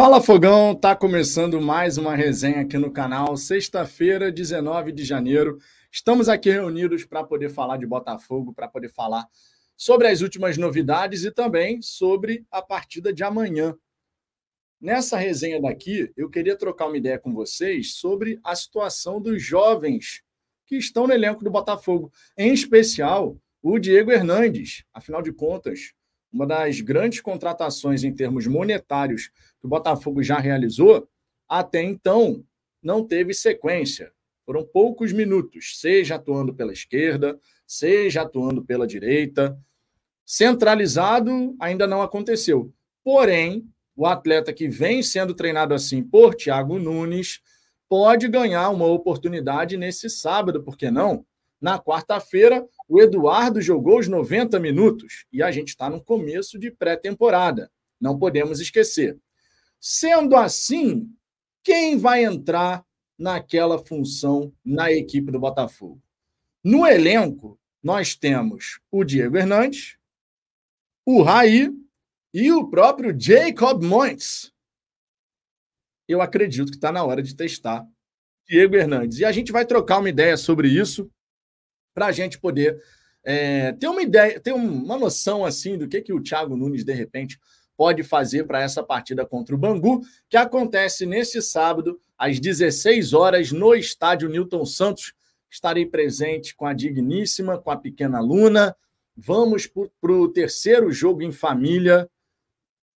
Fala Fogão, tá começando mais uma resenha aqui no canal. Sexta-feira, 19 de janeiro. Estamos aqui reunidos para poder falar de Botafogo, para poder falar sobre as últimas novidades e também sobre a partida de amanhã. Nessa resenha daqui, eu queria trocar uma ideia com vocês sobre a situação dos jovens que estão no elenco do Botafogo, em especial o Diego Hernandes. Afinal de contas, uma das grandes contratações em termos monetários que o Botafogo já realizou, até então não teve sequência. Foram poucos minutos, seja atuando pela esquerda, seja atuando pela direita. Centralizado ainda não aconteceu. Porém, o atleta que vem sendo treinado assim por Thiago Nunes pode ganhar uma oportunidade nesse sábado, por que não? Na quarta-feira, o Eduardo jogou os 90 minutos e a gente está no começo de pré-temporada. Não podemos esquecer. Sendo assim, quem vai entrar naquela função na equipe do Botafogo? No elenco, nós temos o Diego Hernandes, o Raí e o próprio Jacob Moines. Eu acredito que está na hora de testar Diego Hernandes. E a gente vai trocar uma ideia sobre isso para a gente poder é, ter uma ideia, ter uma noção assim do que, que o Thiago Nunes, de repente, pode fazer para essa partida contra o Bangu, que acontece nesse sábado, às 16 horas, no estádio Newton Santos. Estarei presente com a Digníssima, com a pequena Luna. Vamos para o terceiro jogo em família.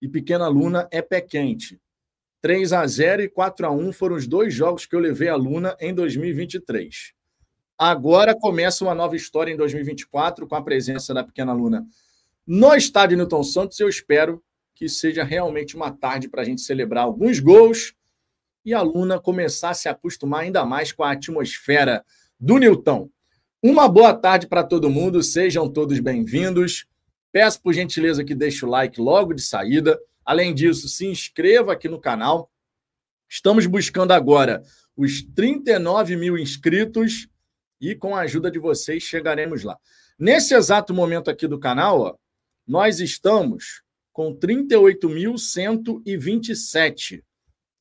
E pequena Luna é pé quente. 3 a 0 e 4 a 1 foram os dois jogos que eu levei a Luna em 2023. Agora começa uma nova história em 2024 com a presença da pequena Luna no estádio Newton Santos. Eu espero que seja realmente uma tarde para a gente celebrar alguns gols e a Luna começar a se acostumar ainda mais com a atmosfera do Newton. Uma boa tarde para todo mundo, sejam todos bem-vindos. Peço por gentileza que deixe o like logo de saída. Além disso, se inscreva aqui no canal. Estamos buscando agora os 39 mil inscritos e com a ajuda de vocês chegaremos lá. Nesse exato momento aqui do canal, ó, nós estamos com 38.127.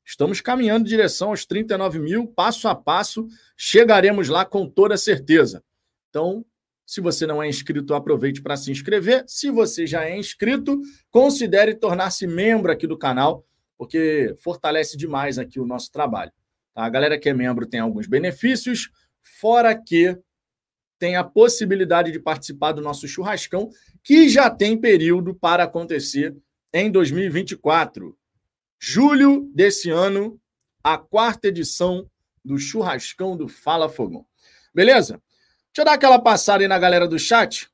Estamos caminhando em direção aos 39 mil, passo a passo, chegaremos lá com toda certeza. Então, se você não é inscrito, aproveite para se inscrever. Se você já é inscrito, considere tornar-se membro aqui do canal, porque fortalece demais aqui o nosso trabalho. Tá? A galera que é membro tem alguns benefícios, fora que tem a possibilidade de participar do nosso churrascão, que já tem período para acontecer em 2024. Julho desse ano, a quarta edição do churrascão do Fala Fogão. Beleza? Deixa eu dar aquela passada aí na galera do chat.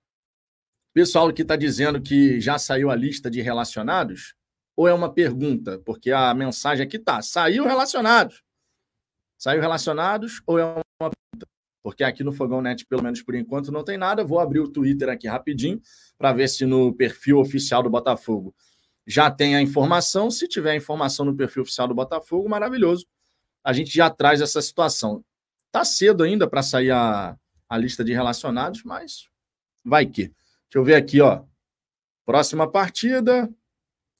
Pessoal que está dizendo que já saiu a lista de relacionados, ou é uma pergunta? Porque a mensagem aqui tá: saiu relacionados. Saiu relacionados ou é? Porque aqui no Fogão Net, pelo menos por enquanto, não tem nada. Vou abrir o Twitter aqui rapidinho para ver se no perfil oficial do Botafogo já tem a informação. Se tiver informação no perfil oficial do Botafogo, maravilhoso. A gente já traz essa situação. Tá cedo ainda para sair a, a lista de relacionados, mas vai que. Deixa eu ver aqui, ó. Próxima partida.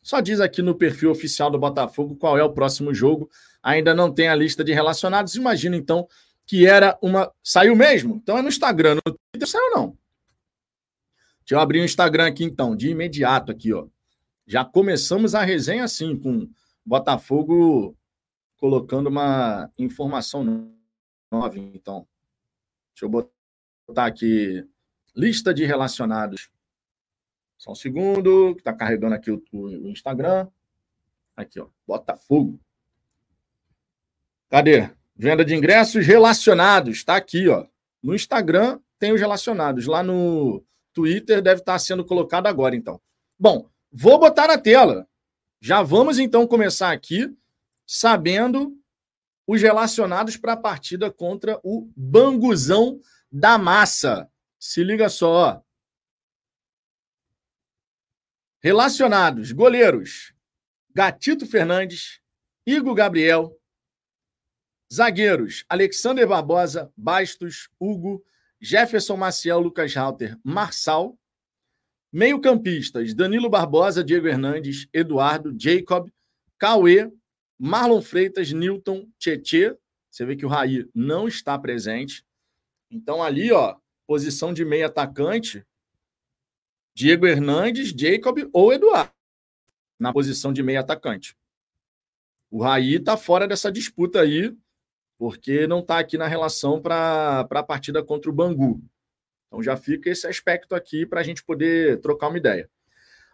Só diz aqui no perfil oficial do Botafogo qual é o próximo jogo. Ainda não tem a lista de relacionados. Imagina, então, que era uma. Saiu mesmo? Então é no Instagram. No Twitter saiu, não. Deixa eu abrir o Instagram aqui, então, de imediato aqui, ó. Já começamos a resenha assim, com Botafogo colocando uma informação nova. Então, deixa eu botar aqui lista de relacionados. Só um segundo, que está carregando aqui o, o, Instagram. Aqui, ó, Botafogo. Cadê? Venda de ingressos relacionados, está aqui, ó. No Instagram tem os relacionados, lá no Twitter deve estar sendo colocado agora, então. Bom, vou botar na tela. Já vamos então começar aqui sabendo os relacionados para a partida contra o Banguzão da Massa. Se liga só. Relacionados: goleiros Gatito Fernandes, Igor Gabriel, Zagueiros: Alexander Barbosa, Bastos, Hugo, Jefferson Maciel, Lucas Halter, Marçal. Meio-campistas: Danilo Barbosa, Diego Hernandes, Eduardo, Jacob, Cauê, Marlon Freitas, Newton, Tietê. Você vê que o Raí não está presente. Então, ali, ó, posição de meio atacante, Diego Hernandes, Jacob ou Eduardo, na posição de meio atacante. O Raí está fora dessa disputa aí, porque não está aqui na relação para a partida contra o Bangu. Então já fica esse aspecto aqui para a gente poder trocar uma ideia.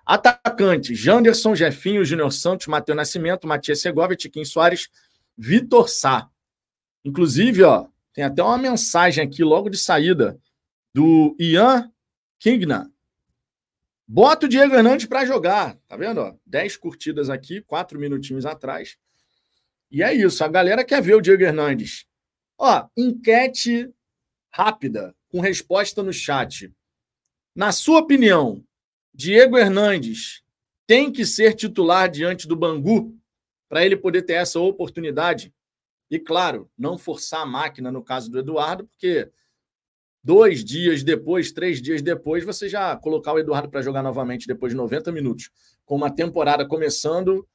Atacante: Janderson, Jefinho, Júnior Santos, Matheus Nascimento, Matias Segovia, Tiquinho Soares, Vitor Sá. Inclusive, ó, tem até uma mensagem aqui logo de saída do Ian Kingna. Bota o Diego Hernandes para jogar. Tá vendo? Ó? 10 curtidas aqui, 4 minutinhos atrás. E é isso. A galera quer ver o Diego Hernandes. Ó, enquete rápida, com resposta no chat. Na sua opinião, Diego Hernandes tem que ser titular diante do Bangu para ele poder ter essa oportunidade? E, claro, não forçar a máquina no caso do Eduardo, porque dois dias depois, três dias depois, você já colocar o Eduardo para jogar novamente depois de 90 minutos, com uma temporada começando,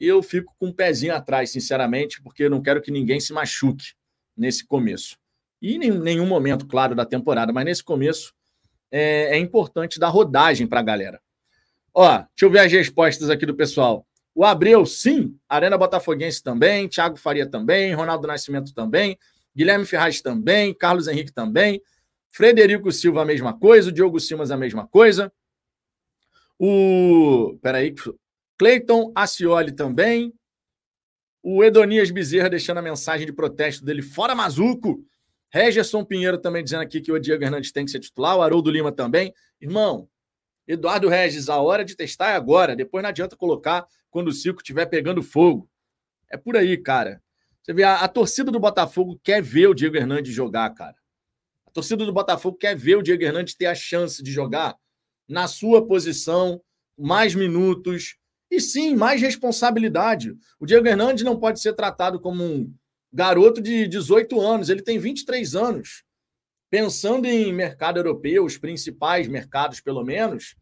eu fico com um pezinho atrás, sinceramente, porque eu não quero que ninguém se machuque nesse começo. E em nenhum momento, claro, da temporada, mas nesse começo é, é importante dar rodagem para a galera. Ó, deixa eu ver as respostas aqui do pessoal. O Abreu, sim. Arena Botafoguense também. Thiago Faria também. Ronaldo Nascimento também. Guilherme Ferraz também, Carlos Henrique também, Frederico Silva a mesma coisa, o Diogo Simas a mesma coisa. O. Peraí. Cleiton Acioli também. O Edonias Bezerra deixando a mensagem de protesto dele fora Mazuco. Regerson Pinheiro também dizendo aqui que o Diego Hernandes tem que ser titular. O Haroldo Lima também. Irmão, Eduardo Regis, a hora de testar é agora. Depois não adianta colocar quando o circo estiver pegando fogo. É por aí, cara. Você vê, a, a, torcida do Botafogo quer ver o Diego Hernandes jogar, cara. A torcida do Botafogo quer ver o Diego Hernandes ter a chance de jogar na sua posição, mais minutos e sim, mais responsabilidade. O Diego Hernandes não pode ser tratado como um garoto de 18 anos, ele tem 23 anos. Pensando em mercado europeu, os principais mercados, pelo menos,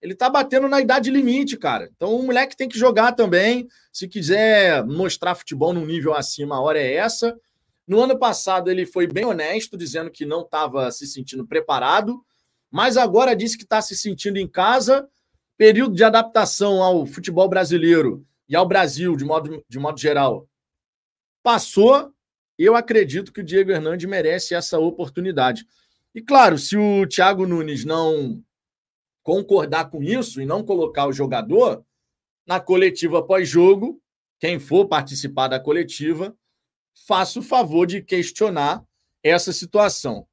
ele tá batendo na idade limite, cara. Então o moleque tem que jogar também. Se quiser mostrar futebol num nível acima, a hora é essa. No ano passado ele foi bem honesto, dizendo que não estava se sentindo preparado, mas agora disse que está se sentindo em casa. Período de adaptação ao futebol brasileiro e ao Brasil, de modo, de modo geral, passou. Eu acredito que o Diego Hernandes merece essa oportunidade. E claro, se o Thiago Nunes não concordar com isso e não colocar o jogador na coletiva pós-jogo, quem for participar da coletiva, faça o favor de questionar essa situação.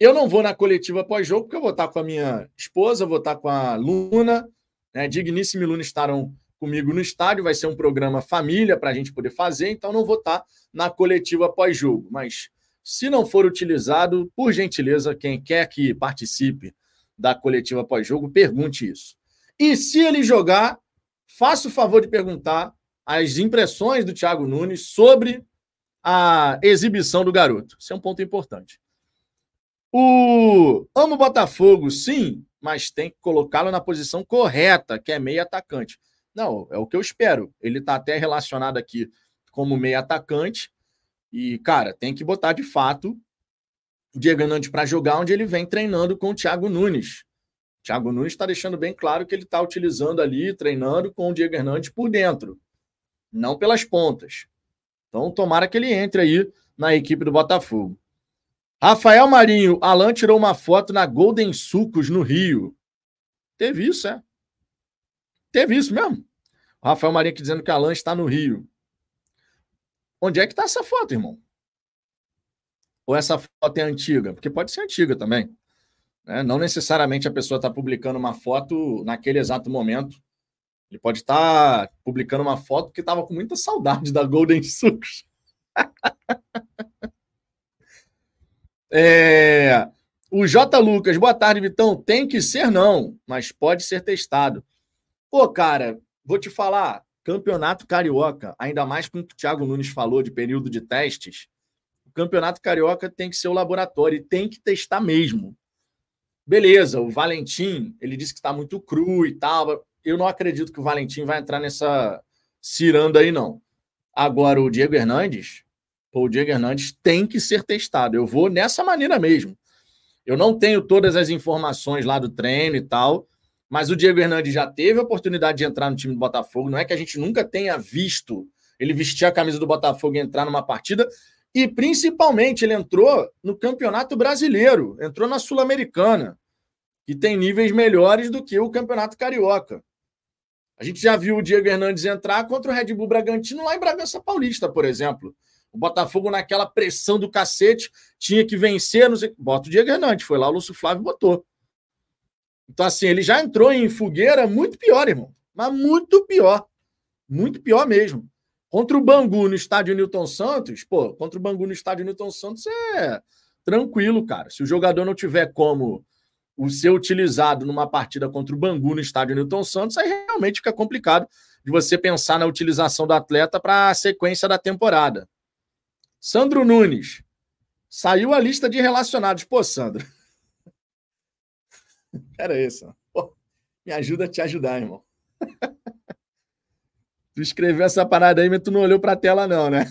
Eu não vou na coletiva pós-jogo, porque eu vou estar com a minha esposa, vou estar com a Luna, né? Digníssima e Luna estarão comigo no estádio, vai ser um programa família para a gente poder fazer, então não vou estar na coletiva pós-jogo. Mas se não for utilizado, por gentileza, quem quer que participe da coletiva pós-jogo, pergunte isso. E se ele jogar, faça o favor de perguntar as impressões do Thiago Nunes sobre a exibição do garoto. Isso é um ponto importante. O amo Botafogo, sim, mas tem que colocá-lo na posição correta, que é meio atacante. Não, é o que eu espero. Ele está até relacionado aqui como meio atacante. E, cara, tem que botar de fato o Diego Hernandes para jogar onde ele vem treinando com o Thiago Nunes. O Thiago Nunes está deixando bem claro que ele está utilizando ali, treinando com o Diego Hernandes por dentro, não pelas pontas. Então, tomara que ele entre aí na equipe do Botafogo. Rafael Marinho, Alan tirou uma foto na Golden Sucos, no Rio. Teve isso, é? Teve isso mesmo. O Rafael Marinho aqui dizendo que Alan está no Rio. Onde é que está essa foto, irmão? Ou essa foto é antiga? Porque pode ser antiga também. Né? Não necessariamente a pessoa está publicando uma foto naquele exato momento. Ele pode estar tá publicando uma foto que estava com muita saudade da Golden Sucks. é... O J. Lucas, boa tarde, Vitão. Tem que ser, não, mas pode ser testado. Pô, cara, vou te falar, campeonato carioca, ainda mais com o que o Thiago Nunes falou de período de testes, Campeonato Carioca tem que ser o laboratório e tem que testar mesmo. Beleza, o Valentim, ele disse que está muito cru e tal. eu não acredito que o Valentim vai entrar nessa ciranda aí, não. Agora, o Diego Hernandes, o Diego Hernandes tem que ser testado. Eu vou nessa maneira mesmo. Eu não tenho todas as informações lá do treino e tal, mas o Diego Hernandes já teve a oportunidade de entrar no time do Botafogo. Não é que a gente nunca tenha visto ele vestir a camisa do Botafogo e entrar numa partida. E principalmente ele entrou no Campeonato Brasileiro, entrou na Sul-Americana, que tem níveis melhores do que o Campeonato Carioca. A gente já viu o Diego Hernandes entrar contra o Red Bull Bragantino lá em Bragança Paulista, por exemplo. O Botafogo, naquela pressão do cacete, tinha que vencer. Não sei... Bota o Diego Hernandes, foi lá, o Lúcio Flávio botou. Então, assim, ele já entrou em fogueira muito pior, irmão. Mas muito pior. Muito pior mesmo. Contra o Bangu no estádio Newton Santos, pô, contra o Bangu no estádio Newton Santos é tranquilo, cara. Se o jogador não tiver como o ser utilizado numa partida contra o Bangu no estádio Newton Santos, aí realmente fica complicado de você pensar na utilização do atleta para a sequência da temporada. Sandro Nunes. Saiu a lista de relacionados. Pô, Sandro. Era isso. Pô, me ajuda a te ajudar, irmão. Tu escreveu essa parada aí, mas tu não olhou para a tela, não, né?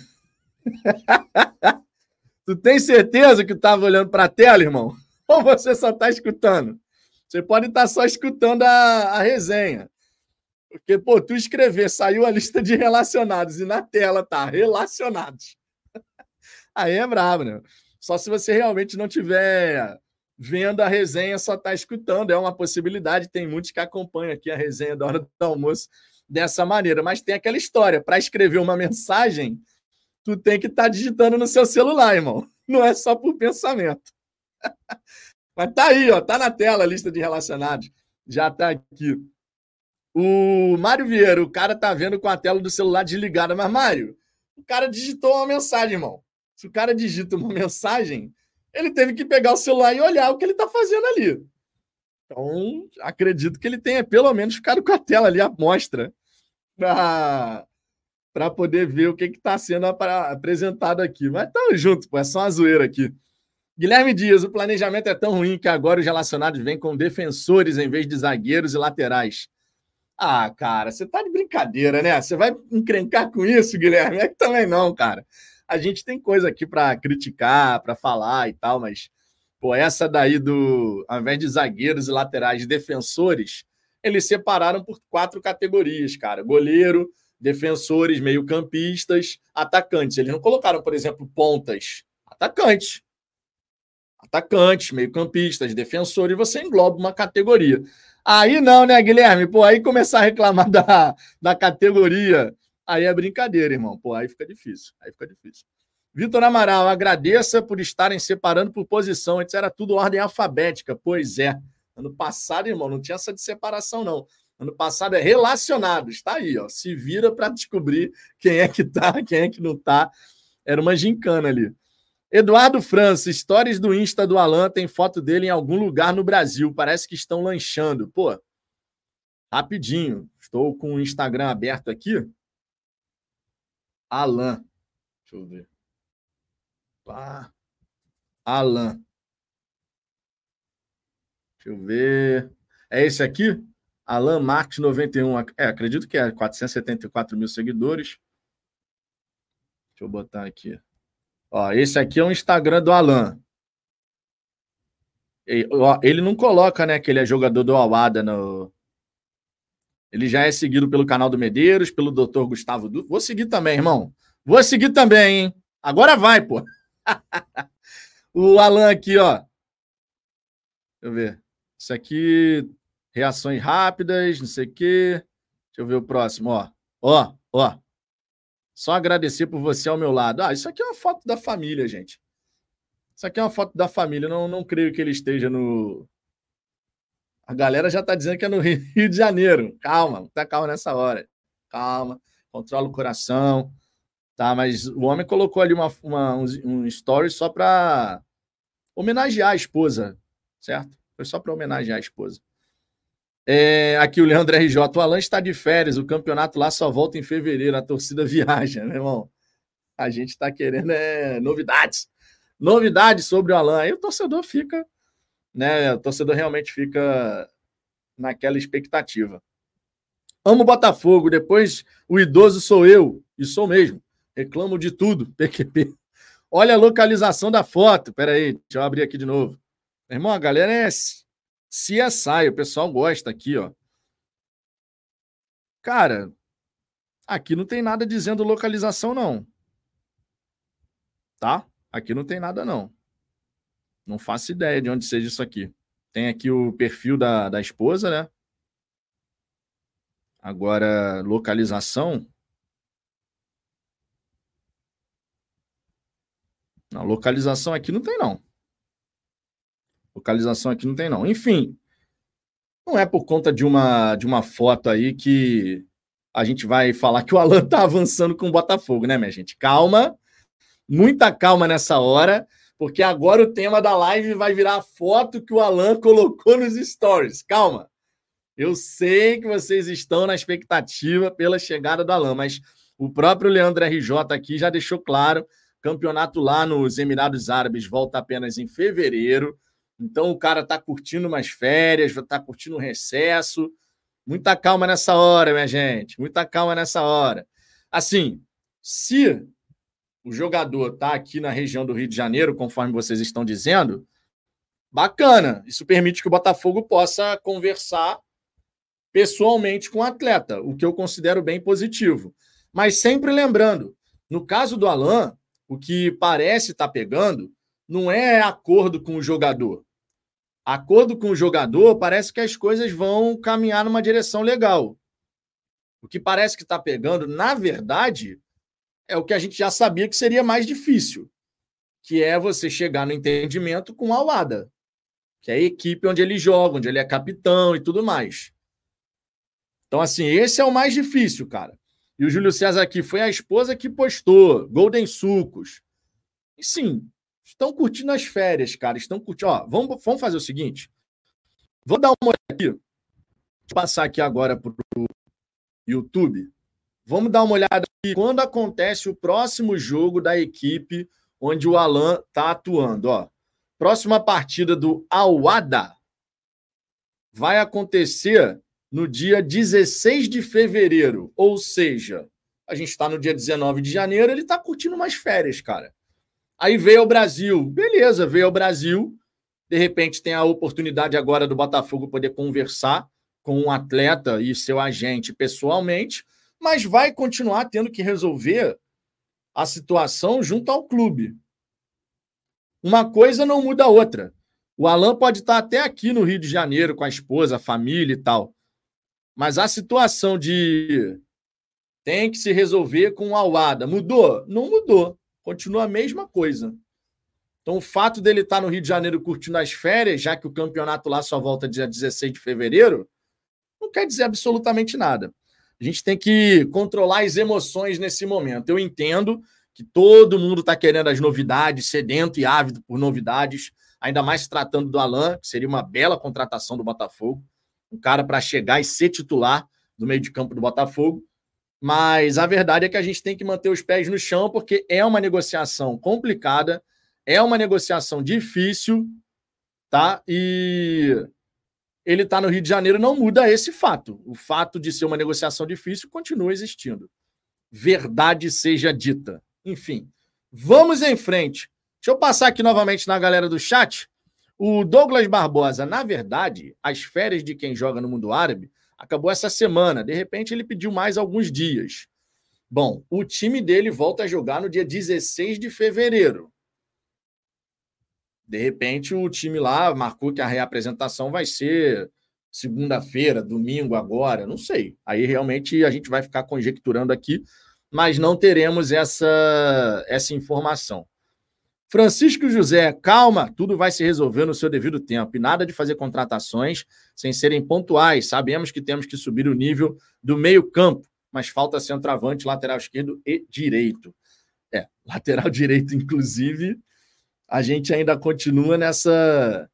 tu tem certeza que tu estava olhando para a tela, irmão? Ou você só está escutando? Você pode estar tá só escutando a, a resenha. Porque, pô, tu escrever, saiu a lista de relacionados e na tela tá relacionados. Aí é brabo, né? Só se você realmente não tiver vendo a resenha, só tá escutando. É uma possibilidade. Tem muitos que acompanham aqui a resenha da hora do almoço dessa maneira. Mas tem aquela história: para escrever uma mensagem, tu tem que estar tá digitando no seu celular, irmão. Não é só por pensamento. Mas tá aí, ó, tá na tela a lista de relacionados. Já tá aqui. O Mário Vieira, o cara tá vendo com a tela do celular desligada. Mas, Mário, o cara digitou uma mensagem, irmão. Se o cara digita uma mensagem, ele teve que pegar o celular e olhar o que ele tá fazendo ali. Então, acredito que ele tenha pelo menos ficado com a tela ali à mostra para poder ver o que está sendo apresentado aqui. Mas estamos juntos, pô, é só uma zoeira aqui. Guilherme Dias, o planejamento é tão ruim que agora os relacionados vêm com defensores em vez de zagueiros e laterais. Ah, cara, você tá de brincadeira, né? Você vai encrencar com isso, Guilherme? É que também não, cara. A gente tem coisa aqui para criticar, para falar e tal, mas Pô, essa daí do, ao invés de zagueiros e laterais, defensores, eles separaram por quatro categorias, cara. Goleiro, defensores, meio-campistas, atacantes. Eles não colocaram, por exemplo, pontas. Atacantes. Atacantes, meio-campistas, defensores, você engloba uma categoria. Aí não, né, Guilherme? Pô, aí começar a reclamar da, da categoria, aí é brincadeira, irmão. Pô, aí fica difícil. Aí fica difícil. Vitor Amaral, agradeça por estarem separando por posição. Antes era tudo ordem alfabética. Pois é. Ano passado, irmão, não tinha essa de separação, não. Ano passado é relacionado. Está aí, ó. Se vira para descobrir quem é que tá, quem é que não tá. Era uma gincana ali. Eduardo França, stories do Insta do Alan, tem foto dele em algum lugar no Brasil. Parece que estão lanchando. Pô, rapidinho. Estou com o Instagram aberto aqui. Alan. Deixa eu ver. Pá. Alan. Deixa eu ver. É esse aqui? Alan Marques 91. É, acredito que é 474 mil seguidores. Deixa eu botar aqui. Ó, esse aqui é o Instagram do Alan. Ele não coloca, né, que ele é jogador do Awada no. Ele já é seguido pelo canal do Medeiros, pelo Dr. Gustavo Du. Vou seguir também, irmão. Vou seguir também, hein? Agora vai, pô o Alan aqui, ó. Deixa eu ver. Isso aqui, reações rápidas, não sei o quê. Deixa eu ver o próximo, ó. Ó, ó. Só agradecer por você ao meu lado. Ah, isso aqui é uma foto da família, gente. Isso aqui é uma foto da família. Não, não creio que ele esteja no. A galera já tá dizendo que é no Rio de Janeiro. Calma, tá calma nessa hora. Calma, controla o coração. Tá, mas o homem colocou ali uma, uma um, um story só para homenagear a esposa, certo? Foi só para homenagear a esposa. É, aqui o Leandro RJ, o Alan está de férias, o campeonato lá só volta em fevereiro, a torcida viaja, né, irmão? A gente está querendo é, novidades. Novidades sobre o Alan. Aí o torcedor fica, né? O torcedor realmente fica naquela expectativa. Amo Botafogo, depois o idoso sou eu, e sou mesmo. Reclamo de tudo, PQP. Olha a localização da foto. Pera aí, deixa eu abrir aqui de novo. Irmão, a galera é CSI, o pessoal gosta aqui, ó. Cara, aqui não tem nada dizendo localização, não. Tá? Aqui não tem nada, não. Não faço ideia de onde seja isso aqui. Tem aqui o perfil da, da esposa, né? Agora, localização. Não, localização aqui não tem, não. Localização aqui não tem, não. Enfim, não é por conta de uma, de uma foto aí que a gente vai falar que o Alan tá avançando com o Botafogo, né, minha gente? Calma, muita calma nessa hora, porque agora o tema da live vai virar a foto que o Alan colocou nos stories. Calma. Eu sei que vocês estão na expectativa pela chegada do Alan, mas o próprio Leandro RJ aqui já deixou claro: campeonato lá nos Emirados Árabes volta apenas em fevereiro. Então o cara está curtindo umas férias, está curtindo um recesso. Muita calma nessa hora, minha gente. Muita calma nessa hora. Assim, se o jogador está aqui na região do Rio de Janeiro, conforme vocês estão dizendo, bacana. Isso permite que o Botafogo possa conversar pessoalmente com o atleta, o que eu considero bem positivo. Mas sempre lembrando, no caso do Alain, o que parece estar tá pegando não é acordo com o jogador acordo com o jogador, parece que as coisas vão caminhar numa direção legal. O que parece que está pegando, na verdade, é o que a gente já sabia que seria mais difícil, que é você chegar no entendimento com a Alada, que é a equipe onde ele joga, onde ele é capitão e tudo mais. Então, assim, esse é o mais difícil, cara. E o Júlio César aqui foi a esposa que postou, Golden Sucos. E sim, estão curtindo as férias, cara. Estão curtindo. Ó, vamos, vamos fazer o seguinte. Vou dar uma olhada aqui. Vou passar aqui agora para o YouTube. Vamos dar uma olhada aqui quando acontece o próximo jogo da equipe onde o Alan está atuando. Ó. Próxima partida do Awada vai acontecer no dia 16 de fevereiro. Ou seja, a gente está no dia 19 de janeiro, ele está curtindo umas férias, cara. Aí veio ao Brasil. Beleza, veio ao Brasil. De repente tem a oportunidade agora do Botafogo poder conversar com um atleta e seu agente pessoalmente, mas vai continuar tendo que resolver a situação junto ao clube. Uma coisa não muda a outra. O Alan pode estar até aqui no Rio de Janeiro com a esposa, a família e tal. Mas a situação de tem que se resolver com o Alada mudou? Não mudou continua a mesma coisa. Então, o fato dele estar no Rio de Janeiro curtindo as férias, já que o campeonato lá só volta dia 16 de fevereiro, não quer dizer absolutamente nada. A gente tem que controlar as emoções nesse momento. Eu entendo que todo mundo está querendo as novidades, sedento e ávido por novidades, ainda mais se tratando do Alan, que seria uma bela contratação do Botafogo. Um cara para chegar e ser titular do meio de campo do Botafogo. Mas a verdade é que a gente tem que manter os pés no chão, porque é uma negociação complicada, é uma negociação difícil, tá? E ele está no Rio de Janeiro não muda esse fato. O fato de ser uma negociação difícil continua existindo. Verdade seja dita. Enfim, vamos em frente. Deixa eu passar aqui novamente na galera do chat. O Douglas Barbosa, na verdade, as férias de quem joga no mundo árabe acabou essa semana. De repente, ele pediu mais alguns dias. Bom, o time dele volta a jogar no dia 16 de fevereiro. De repente, o time lá marcou que a reapresentação vai ser segunda-feira, domingo, agora, não sei. Aí realmente a gente vai ficar conjecturando aqui, mas não teremos essa, essa informação. Francisco José, calma, tudo vai se resolver no seu devido tempo e nada de fazer contratações sem serem pontuais. Sabemos que temos que subir o nível do meio-campo, mas falta centroavante, lateral esquerdo e direito. É, lateral direito, inclusive, a gente ainda continua nessa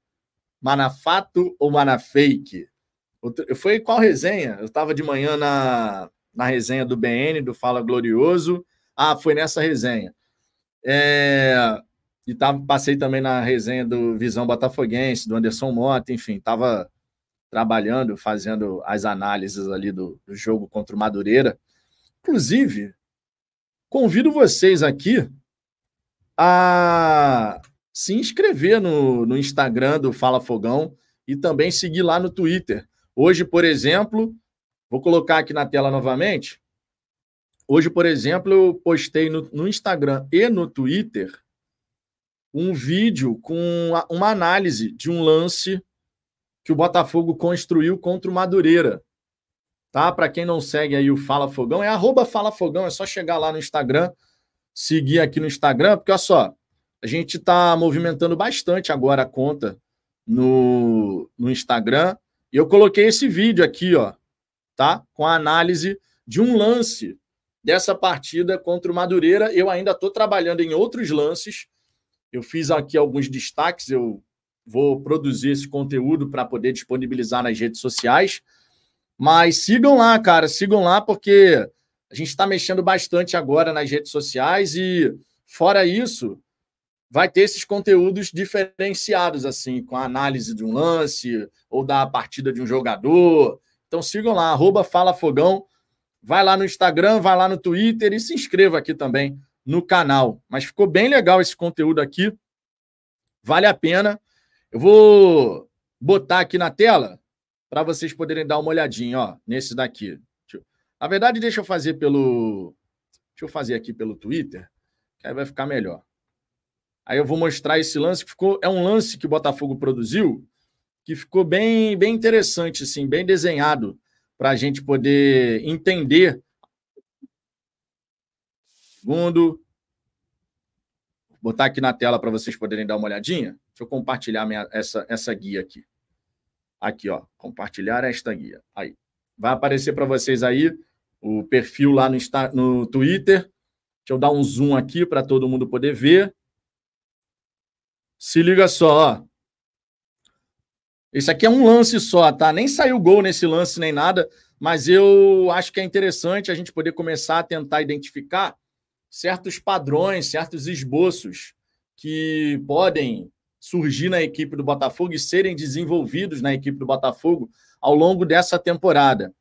Manafato ou Manafake. Foi qual resenha? Eu estava de manhã na, na resenha do BN, do Fala Glorioso. Ah, foi nessa resenha. É, e tava, passei também na resenha do Visão Botafoguense, do Anderson Mota, enfim, tava, trabalhando, fazendo as análises ali do, do jogo contra o Madureira. Inclusive, convido vocês aqui a se inscrever no, no Instagram do Fala Fogão e também seguir lá no Twitter. Hoje, por exemplo, vou colocar aqui na tela novamente. Hoje, por exemplo, eu postei no, no Instagram e no Twitter um vídeo com uma análise de um lance que o Botafogo construiu contra o Madureira. Tá? Para quem não segue aí o Fala Fogão, é arroba Fala Fogão, é só chegar lá no Instagram, seguir aqui no Instagram, porque olha só, a gente está movimentando bastante agora a conta no, no Instagram. E eu coloquei esse vídeo aqui, ó, tá? Com a análise de um lance dessa partida contra o Madureira. Eu ainda estou trabalhando em outros lances. Eu fiz aqui alguns destaques, eu vou produzir esse conteúdo para poder disponibilizar nas redes sociais. Mas sigam lá, cara, sigam lá, porque a gente está mexendo bastante agora nas redes sociais e, fora isso, vai ter esses conteúdos diferenciados, assim, com a análise de um lance ou da partida de um jogador. Então sigam lá, arroba Fala Fogão. Vai lá no Instagram, vai lá no Twitter e se inscreva aqui também no canal. Mas ficou bem legal esse conteúdo aqui. Vale a pena. Eu vou botar aqui na tela para vocês poderem dar uma olhadinha, ó, nesse daqui. Na verdade, deixa eu fazer pelo. Deixa eu fazer aqui pelo Twitter, que aí vai ficar melhor. Aí eu vou mostrar esse lance que ficou. É um lance que o Botafogo produziu que ficou bem, bem interessante, assim, bem desenhado para a gente poder entender. Segundo, vou botar aqui na tela para vocês poderem dar uma olhadinha. Deixa eu compartilhar minha, essa, essa guia aqui. Aqui, ó, compartilhar esta guia. Aí, vai aparecer para vocês aí o perfil lá no, no Twitter. Deixa eu dar um zoom aqui para todo mundo poder ver. Se liga só, ó. Esse aqui é um lance só, tá? Nem saiu gol nesse lance nem nada, mas eu acho que é interessante a gente poder começar a tentar identificar certos padrões, certos esboços que podem surgir na equipe do Botafogo e serem desenvolvidos na equipe do Botafogo ao longo dessa temporada.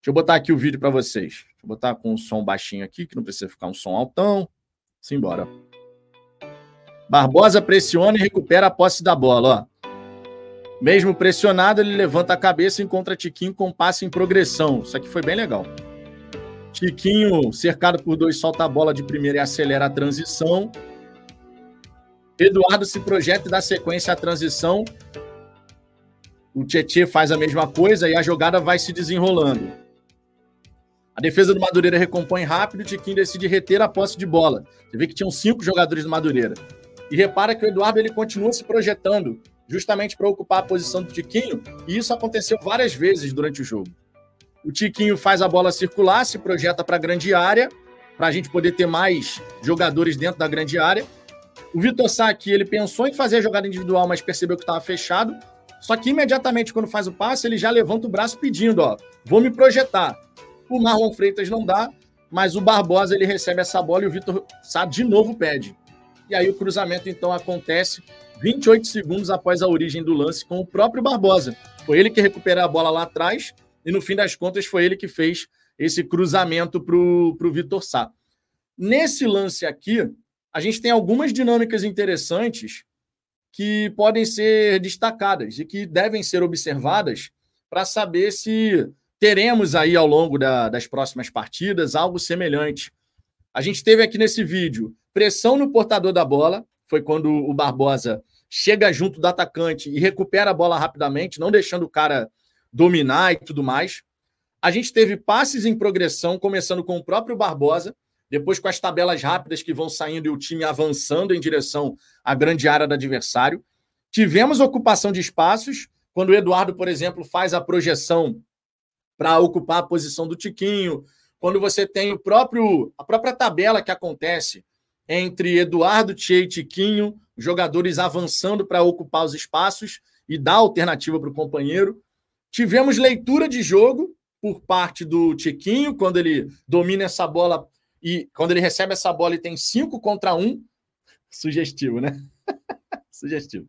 Deixa eu botar aqui o vídeo para vocês. Deixa eu botar com um som baixinho aqui, que não precisa ficar um som altão. Simbora. Barbosa pressiona e recupera a posse da bola. Ó. Mesmo pressionado, ele levanta a cabeça e encontra Tiquinho com passe em progressão. Isso aqui foi bem legal. Tiquinho, cercado por dois, solta a bola de primeira e acelera a transição. Eduardo se projeta e dá sequência à transição. O Tietê faz a mesma coisa e a jogada vai se desenrolando. A defesa do Madureira recompõe rápido, o Tiquinho decide reter a posse de bola. Você vê que tinham cinco jogadores do Madureira. E repara que o Eduardo ele continua se projetando justamente para ocupar a posição do Tiquinho, e isso aconteceu várias vezes durante o jogo. O Tiquinho faz a bola circular, se projeta para a grande área, para a gente poder ter mais jogadores dentro da grande área. O Vitor Sá aqui, ele pensou em fazer a jogada individual, mas percebeu que estava fechado. Só que imediatamente quando faz o passe, ele já levanta o braço pedindo, ó, vou me projetar. O Marlon Freitas não dá, mas o Barbosa ele recebe essa bola e o Vitor Sá de novo pede. E aí o cruzamento então acontece 28 segundos após a origem do lance com o próprio Barbosa. Foi ele que recuperou a bola lá atrás e no fim das contas foi ele que fez esse cruzamento para o Vitor Sá. Nesse lance aqui, a gente tem algumas dinâmicas interessantes que podem ser destacadas e que devem ser observadas para saber se teremos aí ao longo da, das próximas partidas algo semelhante. A gente teve aqui nesse vídeo pressão no portador da bola, foi quando o Barbosa chega junto do atacante e recupera a bola rapidamente, não deixando o cara dominar e tudo mais. A gente teve passes em progressão, começando com o próprio Barbosa, depois com as tabelas rápidas que vão saindo e o time avançando em direção à grande área do adversário. Tivemos ocupação de espaços, quando o Eduardo, por exemplo, faz a projeção para ocupar a posição do Tiquinho, quando você tem o próprio a própria tabela que acontece entre Eduardo, Tchê e Tiquinho, jogadores avançando para ocupar os espaços e dar alternativa para o companheiro. Tivemos leitura de jogo por parte do Tiquinho, quando ele domina essa bola e quando ele recebe essa bola e tem cinco contra um. Sugestivo, né? Sugestivo.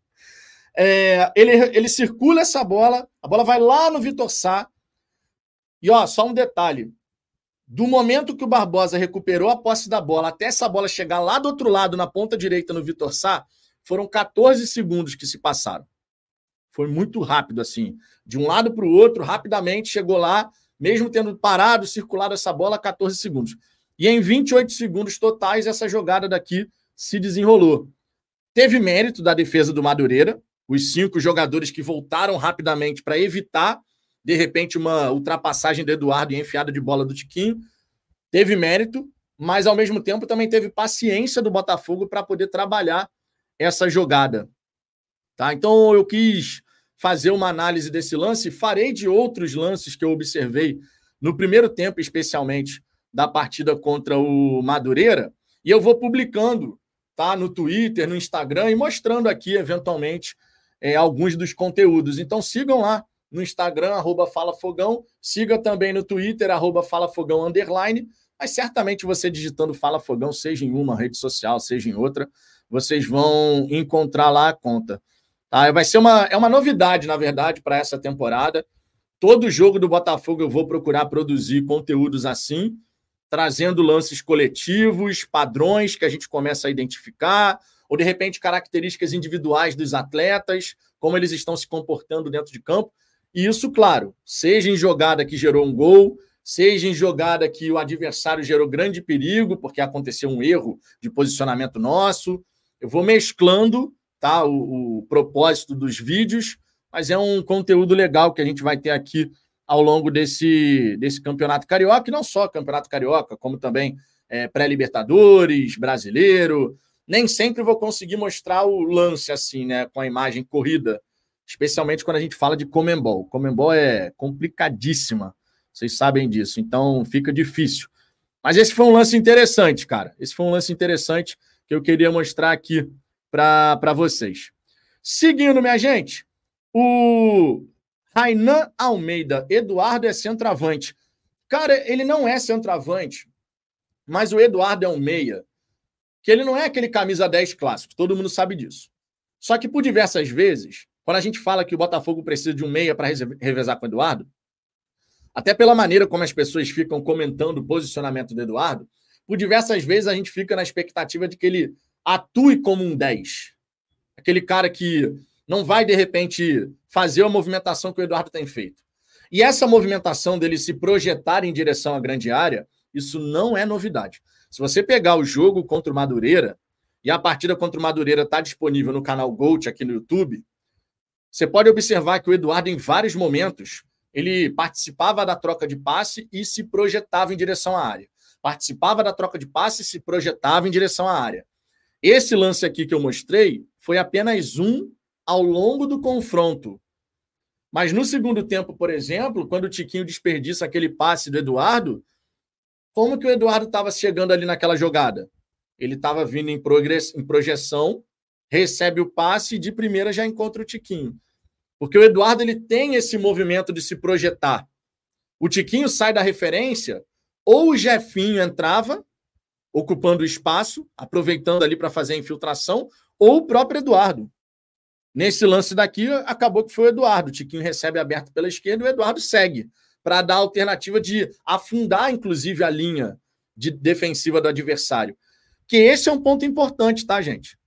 É, ele, ele circula essa bola, a bola vai lá no Vitor Sá. E ó, só um detalhe: do momento que o Barbosa recuperou a posse da bola até essa bola chegar lá do outro lado, na ponta direita, no Vitor Sá, foram 14 segundos que se passaram. Foi muito rápido, assim. De um lado para o outro, rapidamente, chegou lá, mesmo tendo parado, circulado essa bola, 14 segundos. E em 28 segundos totais, essa jogada daqui se desenrolou. Teve mérito da defesa do Madureira, os cinco jogadores que voltaram rapidamente para evitar, de repente, uma ultrapassagem do Eduardo e enfiada de bola do Tiquinho. Teve mérito, mas ao mesmo tempo também teve paciência do Botafogo para poder trabalhar essa jogada. Tá? Então eu quis fazer uma análise desse lance, farei de outros lances que eu observei no primeiro tempo, especialmente da partida contra o Madureira, e eu vou publicando tá no Twitter, no Instagram e mostrando aqui eventualmente é, alguns dos conteúdos. Então sigam lá no Instagram, arroba Fala Fogão, siga também no Twitter, arroba Fala Fogão Underline, mas certamente você digitando Fala Fogão, seja em uma rede social, seja em outra, vocês vão encontrar lá a conta. Tá? Vai ser uma, é uma novidade, na verdade, para essa temporada. Todo jogo do Botafogo eu vou procurar produzir conteúdos assim, trazendo lances coletivos, padrões que a gente começa a identificar, ou de repente características individuais dos atletas, como eles estão se comportando dentro de campo. E isso, claro, seja em jogada que gerou um gol, seja em jogada que o adversário gerou grande perigo, porque aconteceu um erro de posicionamento nosso, eu vou mesclando tá, o, o propósito dos vídeos, mas é um conteúdo legal que a gente vai ter aqui ao longo desse, desse campeonato carioca, e não só campeonato carioca, como também é, pré-libertadores, brasileiro. Nem sempre vou conseguir mostrar o lance assim, né, com a imagem corrida, especialmente quando a gente fala de Comembol. Comembol é complicadíssima, vocês sabem disso, então fica difícil. Mas esse foi um lance interessante, cara. Esse foi um lance interessante que eu queria mostrar aqui para vocês. Seguindo, minha gente, o Rainan Almeida, Eduardo é centroavante. Cara, ele não é centroavante, mas o Eduardo é um meia, que ele não é aquele camisa 10 clássico, todo mundo sabe disso. Só que por diversas vezes, quando a gente fala que o Botafogo precisa de um meia para revezar com o Eduardo, até pela maneira como as pessoas ficam comentando o posicionamento do Eduardo, por diversas vezes a gente fica na expectativa de que ele atue como um 10. Aquele cara que não vai, de repente, fazer a movimentação que o Eduardo tem feito. E essa movimentação dele se projetar em direção à grande área, isso não é novidade. Se você pegar o jogo contra o Madureira, e a partida contra o Madureira está disponível no canal Gold aqui no YouTube, você pode observar que o Eduardo, em vários momentos, ele participava da troca de passe e se projetava em direção à área participava da troca de passes e se projetava em direção à área. Esse lance aqui que eu mostrei foi apenas um ao longo do confronto. Mas no segundo tempo, por exemplo, quando o Tiquinho desperdiça aquele passe do Eduardo, como que o Eduardo estava chegando ali naquela jogada? Ele estava vindo em, progress... em projeção, recebe o passe e de primeira já encontra o Tiquinho. Porque o Eduardo ele tem esse movimento de se projetar. O Tiquinho sai da referência ou o Jefinho entrava, ocupando o espaço, aproveitando ali para fazer a infiltração, ou o próprio Eduardo. Nesse lance daqui, acabou que foi o Eduardo. O Tiquinho recebe aberto pela esquerda e o Eduardo segue, para dar a alternativa de afundar, inclusive, a linha de defensiva do adversário. Que esse é um ponto importante, tá, gente?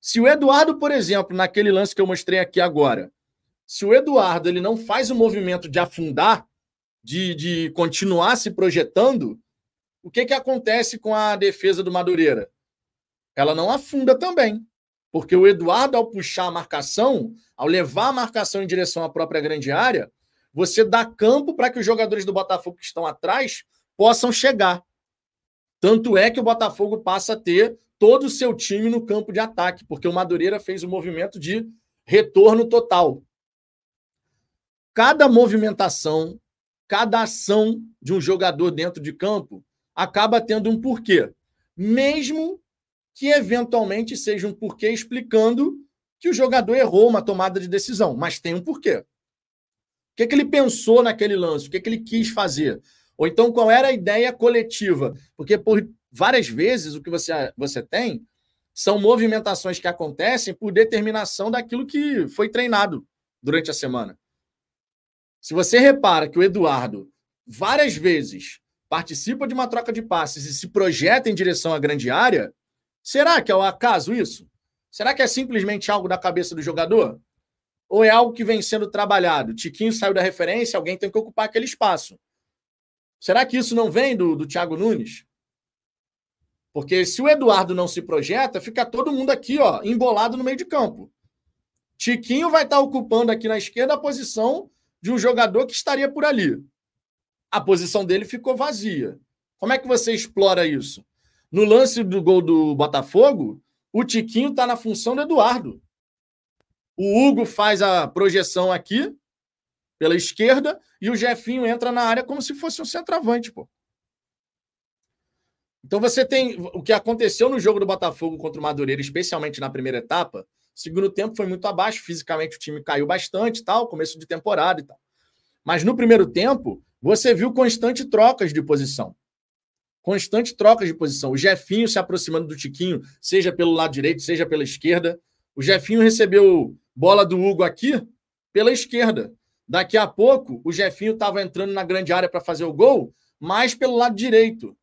Se o Eduardo, por exemplo, naquele lance que eu mostrei aqui agora, se o Eduardo ele não faz o movimento de afundar, de, de continuar se projetando, o que, que acontece com a defesa do Madureira? Ela não afunda também. Porque o Eduardo, ao puxar a marcação, ao levar a marcação em direção à própria grande área, você dá campo para que os jogadores do Botafogo que estão atrás possam chegar. Tanto é que o Botafogo passa a ter todo o seu time no campo de ataque, porque o Madureira fez o um movimento de retorno total. Cada movimentação, cada ação de um jogador dentro de campo acaba tendo um porquê, mesmo que eventualmente seja um porquê explicando que o jogador errou uma tomada de decisão, mas tem um porquê. O que, que ele pensou naquele lance? O que, que ele quis fazer? Ou então qual era a ideia coletiva? Porque por várias vezes o que você, você tem São movimentações que acontecem por determinação daquilo que foi treinado durante a semana. Se você repara que o Eduardo várias vezes participa de uma troca de passes e se projeta em direção à grande área, será que é o acaso isso? Será que é simplesmente algo da cabeça do jogador? Ou é algo que vem sendo trabalhado? Tiquinho saiu da referência, alguém tem que ocupar aquele espaço. Será que isso não vem do, do Thiago Nunes? Porque se o Eduardo não se projeta, fica todo mundo aqui, ó, embolado no meio de campo. Tiquinho vai estar ocupando aqui na esquerda a posição de um jogador que estaria por ali. A posição dele ficou vazia. Como é que você explora isso? No lance do gol do Botafogo, o Tiquinho está na função do Eduardo. O Hugo faz a projeção aqui, pela esquerda, e o Jefinho entra na área como se fosse um centroavante, pô. Então você tem o que aconteceu no jogo do Botafogo contra o Madureira, especialmente na primeira etapa. Segundo tempo foi muito abaixo, fisicamente o time caiu bastante, tal, começo de temporada e tal. Mas no primeiro tempo, você viu constante trocas de posição. Constante trocas de posição. O Jefinho se aproximando do Tiquinho, seja pelo lado direito, seja pela esquerda. O Jefinho recebeu bola do Hugo aqui pela esquerda. Daqui a pouco, o Jefinho estava entrando na grande área para fazer o gol, mais pelo lado direito.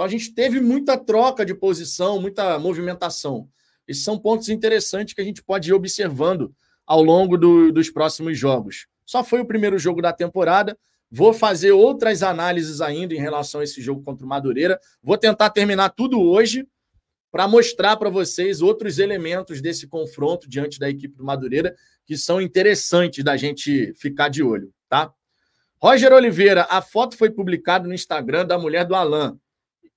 Então a gente teve muita troca de posição, muita movimentação. Esses são pontos interessantes que a gente pode ir observando ao longo do, dos próximos jogos. Só foi o primeiro jogo da temporada. Vou fazer outras análises ainda em relação a esse jogo contra o Madureira. Vou tentar terminar tudo hoje para mostrar para vocês outros elementos desse confronto diante da equipe do Madureira que são interessantes da gente ficar de olho, tá? Roger Oliveira, a foto foi publicada no Instagram da mulher do Alain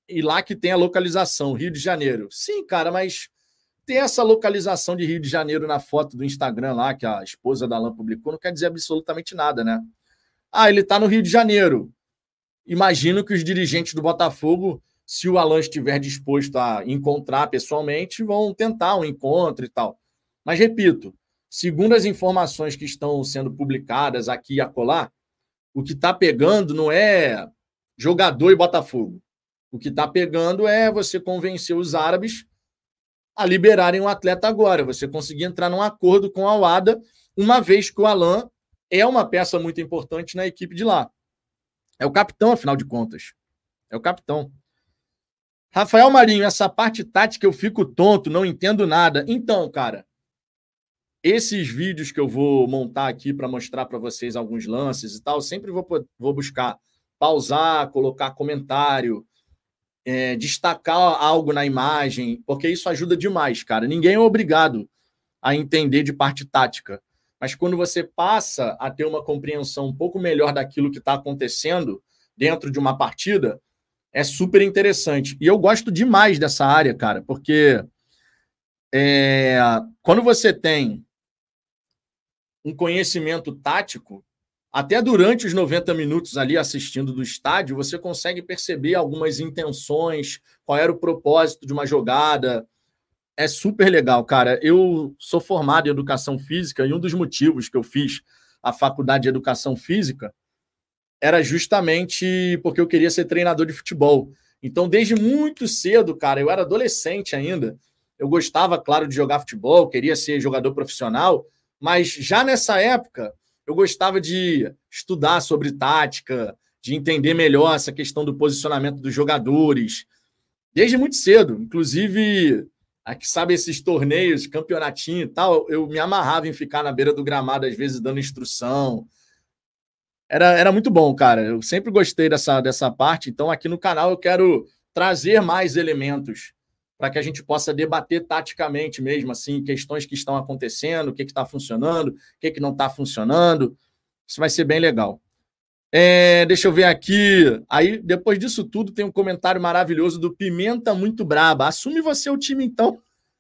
e lá que tem a localização, Rio de Janeiro. Sim, cara, mas ter essa localização de Rio de Janeiro na foto do Instagram lá, que a esposa da Alain publicou, não quer dizer absolutamente nada, né? Ah, ele está no Rio de Janeiro. Imagino que os dirigentes do Botafogo, se o Alain estiver disposto a encontrar pessoalmente, vão tentar um encontro e tal. Mas, repito, segundo as informações que estão sendo publicadas aqui e acolá, o que está pegando não é jogador e Botafogo. O que está pegando é você convencer os árabes a liberarem o atleta agora. Você conseguir entrar num acordo com a UADA, uma vez que o Alain é uma peça muito importante na equipe de lá. É o capitão, afinal de contas. É o capitão. Rafael Marinho, essa parte tática eu fico tonto, não entendo nada. Então, cara, esses vídeos que eu vou montar aqui para mostrar para vocês alguns lances e tal, sempre vou, vou buscar pausar, colocar comentário, é, destacar algo na imagem, porque isso ajuda demais, cara. Ninguém é obrigado a entender de parte tática. Mas quando você passa a ter uma compreensão um pouco melhor daquilo que está acontecendo dentro de uma partida, é super interessante. E eu gosto demais dessa área, cara, porque é, quando você tem um conhecimento tático, até durante os 90 minutos ali assistindo do estádio, você consegue perceber algumas intenções, qual era o propósito de uma jogada. É super legal, cara. Eu sou formado em educação física e um dos motivos que eu fiz a faculdade de educação física era justamente porque eu queria ser treinador de futebol. Então, desde muito cedo, cara, eu era adolescente ainda. Eu gostava, claro, de jogar futebol, queria ser jogador profissional, mas já nessa época eu gostava de estudar sobre tática, de entender melhor essa questão do posicionamento dos jogadores, desde muito cedo. Inclusive, aqui sabe esses torneios, campeonatinho e tal, eu me amarrava em ficar na beira do gramado, às vezes dando instrução. Era, era muito bom, cara. Eu sempre gostei dessa, dessa parte. Então, aqui no canal eu quero trazer mais elementos para que a gente possa debater taticamente mesmo, assim, questões que estão acontecendo, o que está funcionando, o que, que não está funcionando. Isso vai ser bem legal. É, deixa eu ver aqui. Aí, depois disso tudo, tem um comentário maravilhoso do Pimenta Muito Braba. Assume você o time, então.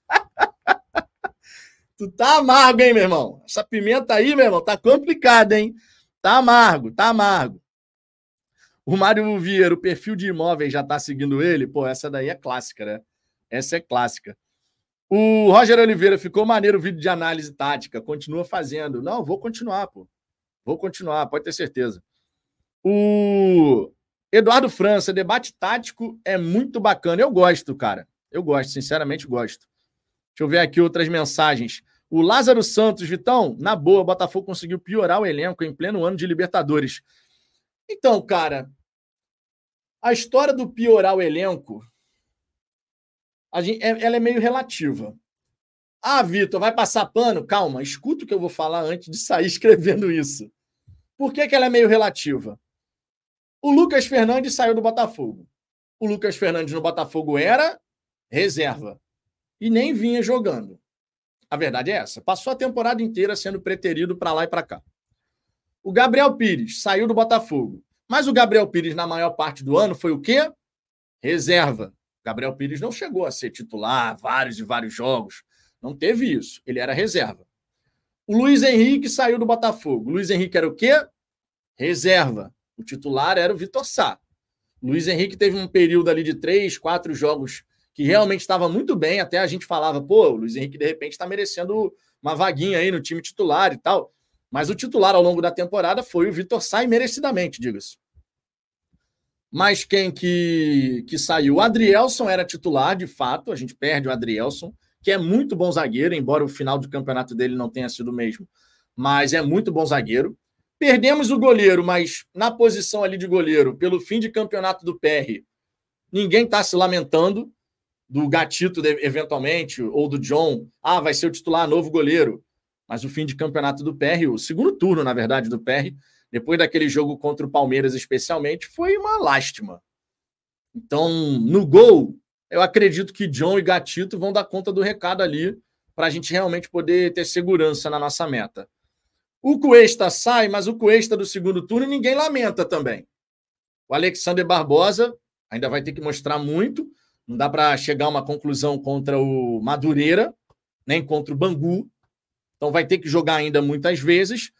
tu tá amargo, hein, meu irmão? Essa pimenta aí, meu irmão, tá complicada, hein? Tá amargo, tá amargo. O Mário Vieira, o perfil de imóveis já tá seguindo ele? Pô, essa daí é clássica, né? Essa é clássica. O Roger Oliveira ficou maneiro o vídeo de análise tática. Continua fazendo. Não, vou continuar, pô. Vou continuar, pode ter certeza. O Eduardo França, debate tático é muito bacana. Eu gosto, cara. Eu gosto, sinceramente gosto. Deixa eu ver aqui outras mensagens. O Lázaro Santos, Vitão, na boa, o Botafogo conseguiu piorar o elenco em pleno ano de Libertadores. Então, cara, a história do piorar o elenco, gente, é, ela é meio relativa. Ah, Vitor, vai passar pano? Calma, escuta o que eu vou falar antes de sair escrevendo isso. Por que, que ela é meio relativa? O Lucas Fernandes saiu do Botafogo. O Lucas Fernandes no Botafogo era reserva e nem vinha jogando. A verdade é essa. Passou a temporada inteira sendo preterido para lá e para cá. O Gabriel Pires saiu do Botafogo. Mas o Gabriel Pires, na maior parte do ano, foi o quê? Reserva. Gabriel Pires não chegou a ser titular vários e vários jogos. Não teve isso. Ele era reserva. O Luiz Henrique saiu do Botafogo. O Luiz Henrique era o quê? Reserva. O titular era o Vitor Sá. O Luiz Henrique teve um período ali de três, quatro jogos que realmente estava muito bem. Até a gente falava, pô, o Luiz Henrique de repente está merecendo uma vaguinha aí no time titular e tal. Mas o titular ao longo da temporada foi o Vitor Sá, merecidamente, diga-se. Mas quem que, que saiu? O Adrielson era titular, de fato. A gente perde o Adrielson, que é muito bom zagueiro, embora o final do campeonato dele não tenha sido o mesmo. Mas é muito bom zagueiro. Perdemos o goleiro, mas na posição ali de goleiro, pelo fim de campeonato do PR, ninguém está se lamentando do Gatito, eventualmente, ou do John. Ah, vai ser o titular, novo goleiro mas o fim de campeonato do PR, o segundo turno, na verdade, do PR, depois daquele jogo contra o Palmeiras, especialmente, foi uma lástima. Então, no gol, eu acredito que John e Gatito vão dar conta do recado ali para a gente realmente poder ter segurança na nossa meta. O Cuesta sai, mas o Cuesta do segundo turno ninguém lamenta também. O Alexander Barbosa ainda vai ter que mostrar muito. Não dá para chegar a uma conclusão contra o Madureira, nem contra o Bangu. Então vai ter que jogar ainda muitas vezes,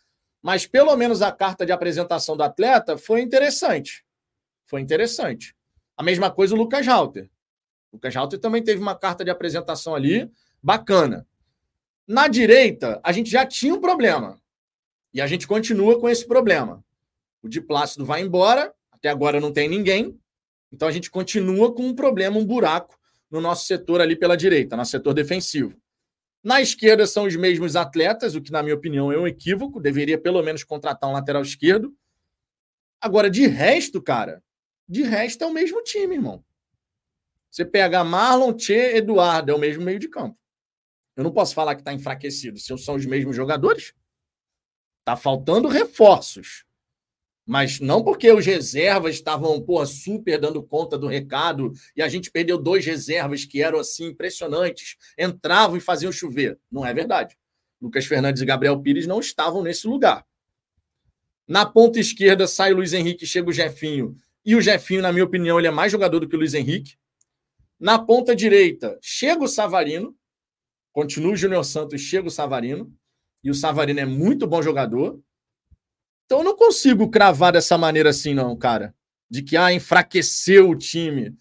mas pelo menos a carta de apresentação do atleta foi interessante. Foi interessante. A mesma coisa o Lucas Halter. O Lucas Halter também teve uma carta de apresentação ali bacana. Na direita, a gente já tinha um problema. E a gente continua com esse problema. O de Plácido vai embora, até agora não tem ninguém. Então a gente continua com um problema, um buraco no nosso setor ali pela direita, no setor defensivo. Na esquerda são os mesmos atletas, o que, na minha opinião, é um equívoco. Deveria pelo menos contratar um lateral esquerdo. Agora, de resto, cara, de resto é o mesmo time, irmão. Você pega Marlon, Che, Eduardo, é o mesmo meio de campo. Eu não posso falar que está enfraquecido se são os mesmos jogadores. Tá faltando reforços. Mas não porque os reservas estavam porra, super dando conta do recado e a gente perdeu dois reservas que eram assim impressionantes, entravam e faziam chover. Não é verdade. Lucas Fernandes e Gabriel Pires não estavam nesse lugar. Na ponta esquerda sai o Luiz Henrique, chega o Jefinho. E o Jefinho, na minha opinião, ele é mais jogador do que o Luiz Henrique. Na ponta direita, chega o Savarino. Continua o Júnior Santos, chega o Savarino. E o Savarino é muito bom jogador. Então eu não consigo cravar dessa maneira assim, não, cara. De que ah, enfraqueceu o time.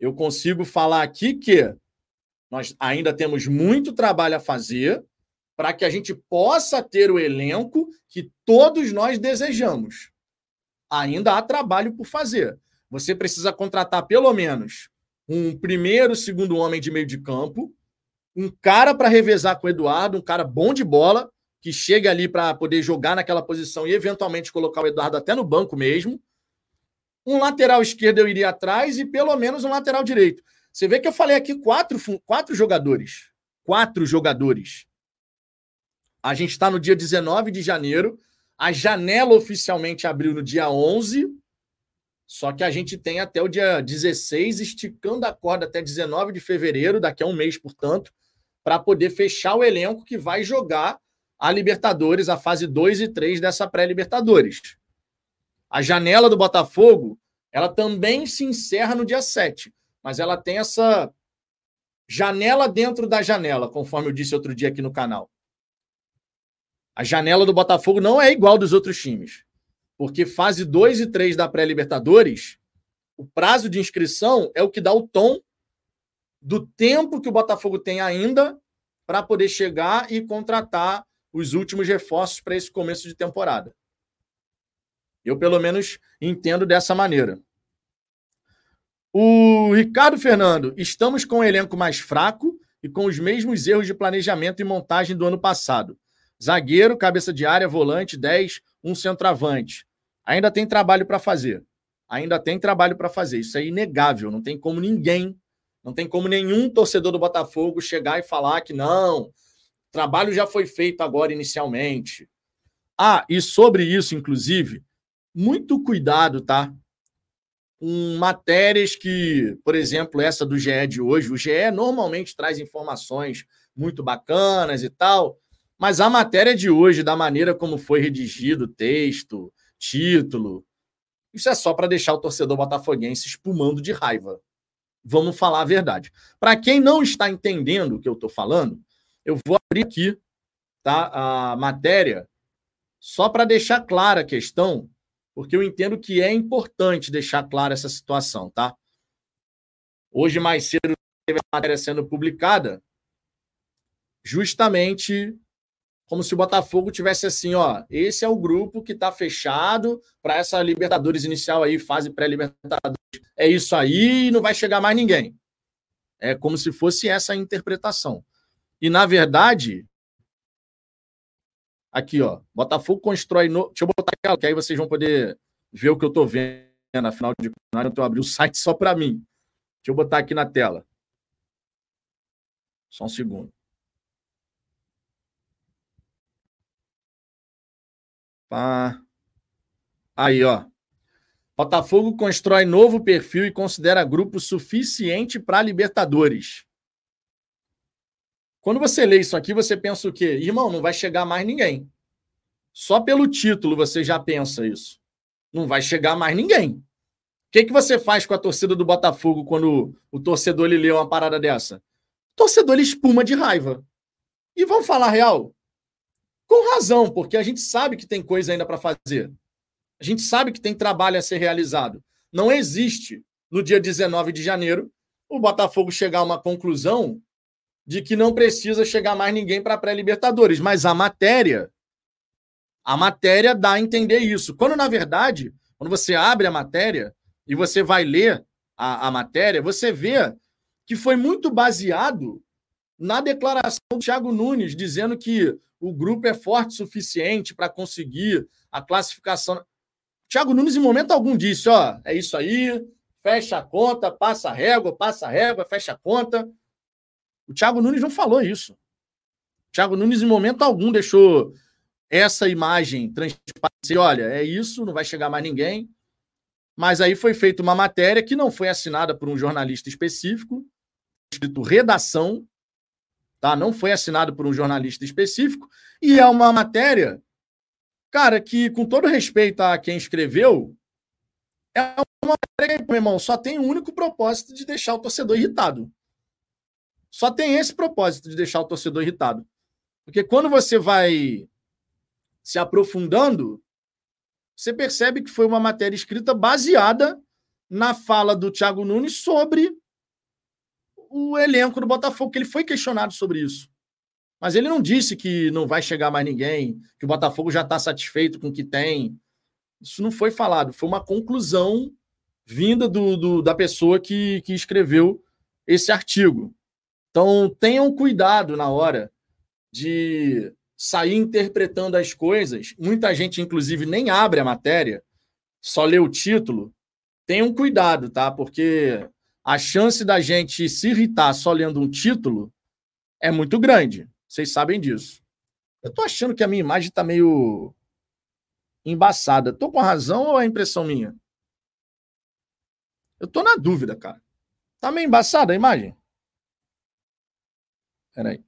Eu consigo falar aqui que nós ainda temos muito trabalho a fazer para que a gente possa ter o elenco que todos nós desejamos. Ainda há trabalho por fazer. Você precisa contratar pelo menos um primeiro, segundo homem de meio de campo, um cara para revezar com o Eduardo, um cara bom de bola, que chegue ali para poder jogar naquela posição e eventualmente colocar o Eduardo até no banco mesmo. Um lateral esquerdo eu iria atrás e pelo menos um lateral direito. Você vê que eu falei aqui quatro, quatro jogadores. Quatro jogadores. A gente está no dia 19 de janeiro. A janela oficialmente abriu no dia 11. Só que a gente tem até o dia 16, esticando a corda até 19 de fevereiro, daqui a um mês, portanto, para poder fechar o elenco que vai jogar a Libertadores, a fase 2 e 3 dessa pré-Libertadores. A janela do Botafogo, ela também se encerra no dia 7, mas ela tem essa janela dentro da janela, conforme eu disse outro dia aqui no canal. A janela do Botafogo não é igual dos outros times, porque fase 2 e 3 da pré-Libertadores, o prazo de inscrição é o que dá o tom do tempo que o Botafogo tem ainda para poder chegar e contratar os últimos reforços para esse começo de temporada. Eu, pelo menos, entendo dessa maneira. O Ricardo Fernando, estamos com o um elenco mais fraco e com os mesmos erros de planejamento e montagem do ano passado. Zagueiro, cabeça de área, volante, 10, um centroavante. Ainda tem trabalho para fazer. Ainda tem trabalho para fazer. Isso é inegável. Não tem como ninguém, não tem como nenhum torcedor do Botafogo chegar e falar que não, trabalho já foi feito agora inicialmente. Ah, e sobre isso, inclusive, muito cuidado, tá? Com matérias que, por exemplo, essa do GE de hoje, o GE normalmente traz informações muito bacanas e tal, mas a matéria de hoje, da maneira como foi redigido o texto, título, isso é só para deixar o torcedor botafoguense espumando de raiva. Vamos falar a verdade. Para quem não está entendendo o que eu estou falando, eu vou abrir aqui tá, a matéria só para deixar clara a questão, porque eu entendo que é importante deixar clara essa situação, tá? Hoje, mais cedo, teve a matéria sendo publicada, justamente como se o Botafogo tivesse assim, ó, esse é o grupo que está fechado para essa Libertadores inicial aí, fase pré-Libertadores. É isso aí não vai chegar mais ninguém. É como se fosse essa a interpretação. E na verdade, aqui, ó, Botafogo constrói no... Deixa eu botar aquela, que aí vocês vão poder ver o que eu estou vendo, afinal de contas, eu abri o site só para mim. Deixa eu botar aqui na tela. Só um segundo. Pá. Aí, ó. Botafogo constrói novo perfil e considera grupo suficiente para Libertadores. Quando você lê isso aqui, você pensa o quê? Irmão, não vai chegar mais ninguém. Só pelo título você já pensa isso. Não vai chegar mais ninguém. O que, que você faz com a torcida do Botafogo quando o torcedor lhe lê uma parada dessa? O torcedor ele espuma de raiva. E vamos falar real? Com razão, porque a gente sabe que tem coisa ainda para fazer. A gente sabe que tem trabalho a ser realizado. Não existe, no dia 19 de janeiro, o Botafogo chegar a uma conclusão de que não precisa chegar mais ninguém para a pré-Libertadores. Mas a matéria, a matéria dá a entender isso. Quando, na verdade, quando você abre a matéria e você vai ler a, a matéria, você vê que foi muito baseado na declaração do Thiago Nunes, dizendo que o grupo é forte o suficiente para conseguir a classificação. Thiago Nunes, em momento algum, disse: ó, é isso aí, fecha a conta, passa a régua, passa a régua, fecha a conta. O Thiago Nunes não falou isso. O Thiago Nunes, em momento algum, deixou essa imagem transparecer: olha, é isso, não vai chegar mais ninguém. Mas aí foi feita uma matéria que não foi assinada por um jornalista específico, escrito redação, tá? Não foi assinado por um jornalista específico e é uma matéria, cara, que com todo respeito a quem escreveu, é uma matéria, meu irmão, só tem o um único propósito de deixar o torcedor irritado. Só tem esse propósito de deixar o torcedor irritado. Porque quando você vai se aprofundando, você percebe que foi uma matéria escrita baseada na fala do Thiago Nunes sobre o elenco do Botafogo, que ele foi questionado sobre isso. Mas ele não disse que não vai chegar mais ninguém, que o Botafogo já está satisfeito com o que tem. Isso não foi falado, foi uma conclusão vinda do, do, da pessoa que, que escreveu esse artigo. Então, tenham cuidado na hora de sair interpretando as coisas. Muita gente, inclusive, nem abre a matéria, só lê o título. Tenham cuidado, tá? Porque a chance da gente se irritar só lendo um título é muito grande. Vocês sabem disso. Eu tô achando que a minha imagem tá meio embaçada. Tô com razão ou é impressão minha? Eu tô na dúvida, cara. Tá meio embaçada a imagem? Peraí.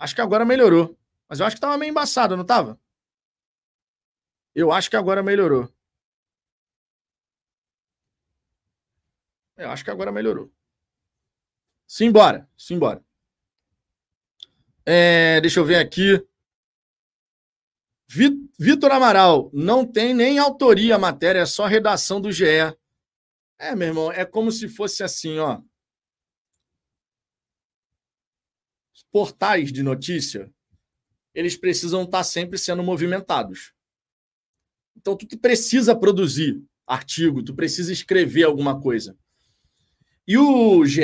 Acho que agora melhorou. Mas eu acho que tava meio embaçada, não tava? Eu acho que agora melhorou. Eu acho que agora melhorou. Simbora, simbora. É, deixa eu ver aqui. Vitor Amaral, não tem nem autoria a matéria, é só redação do GE. É, meu irmão, é como se fosse assim, ó. Portais de notícia, eles precisam estar sempre sendo movimentados. Então, tu precisa produzir artigo, tu precisa escrever alguma coisa. E o GE,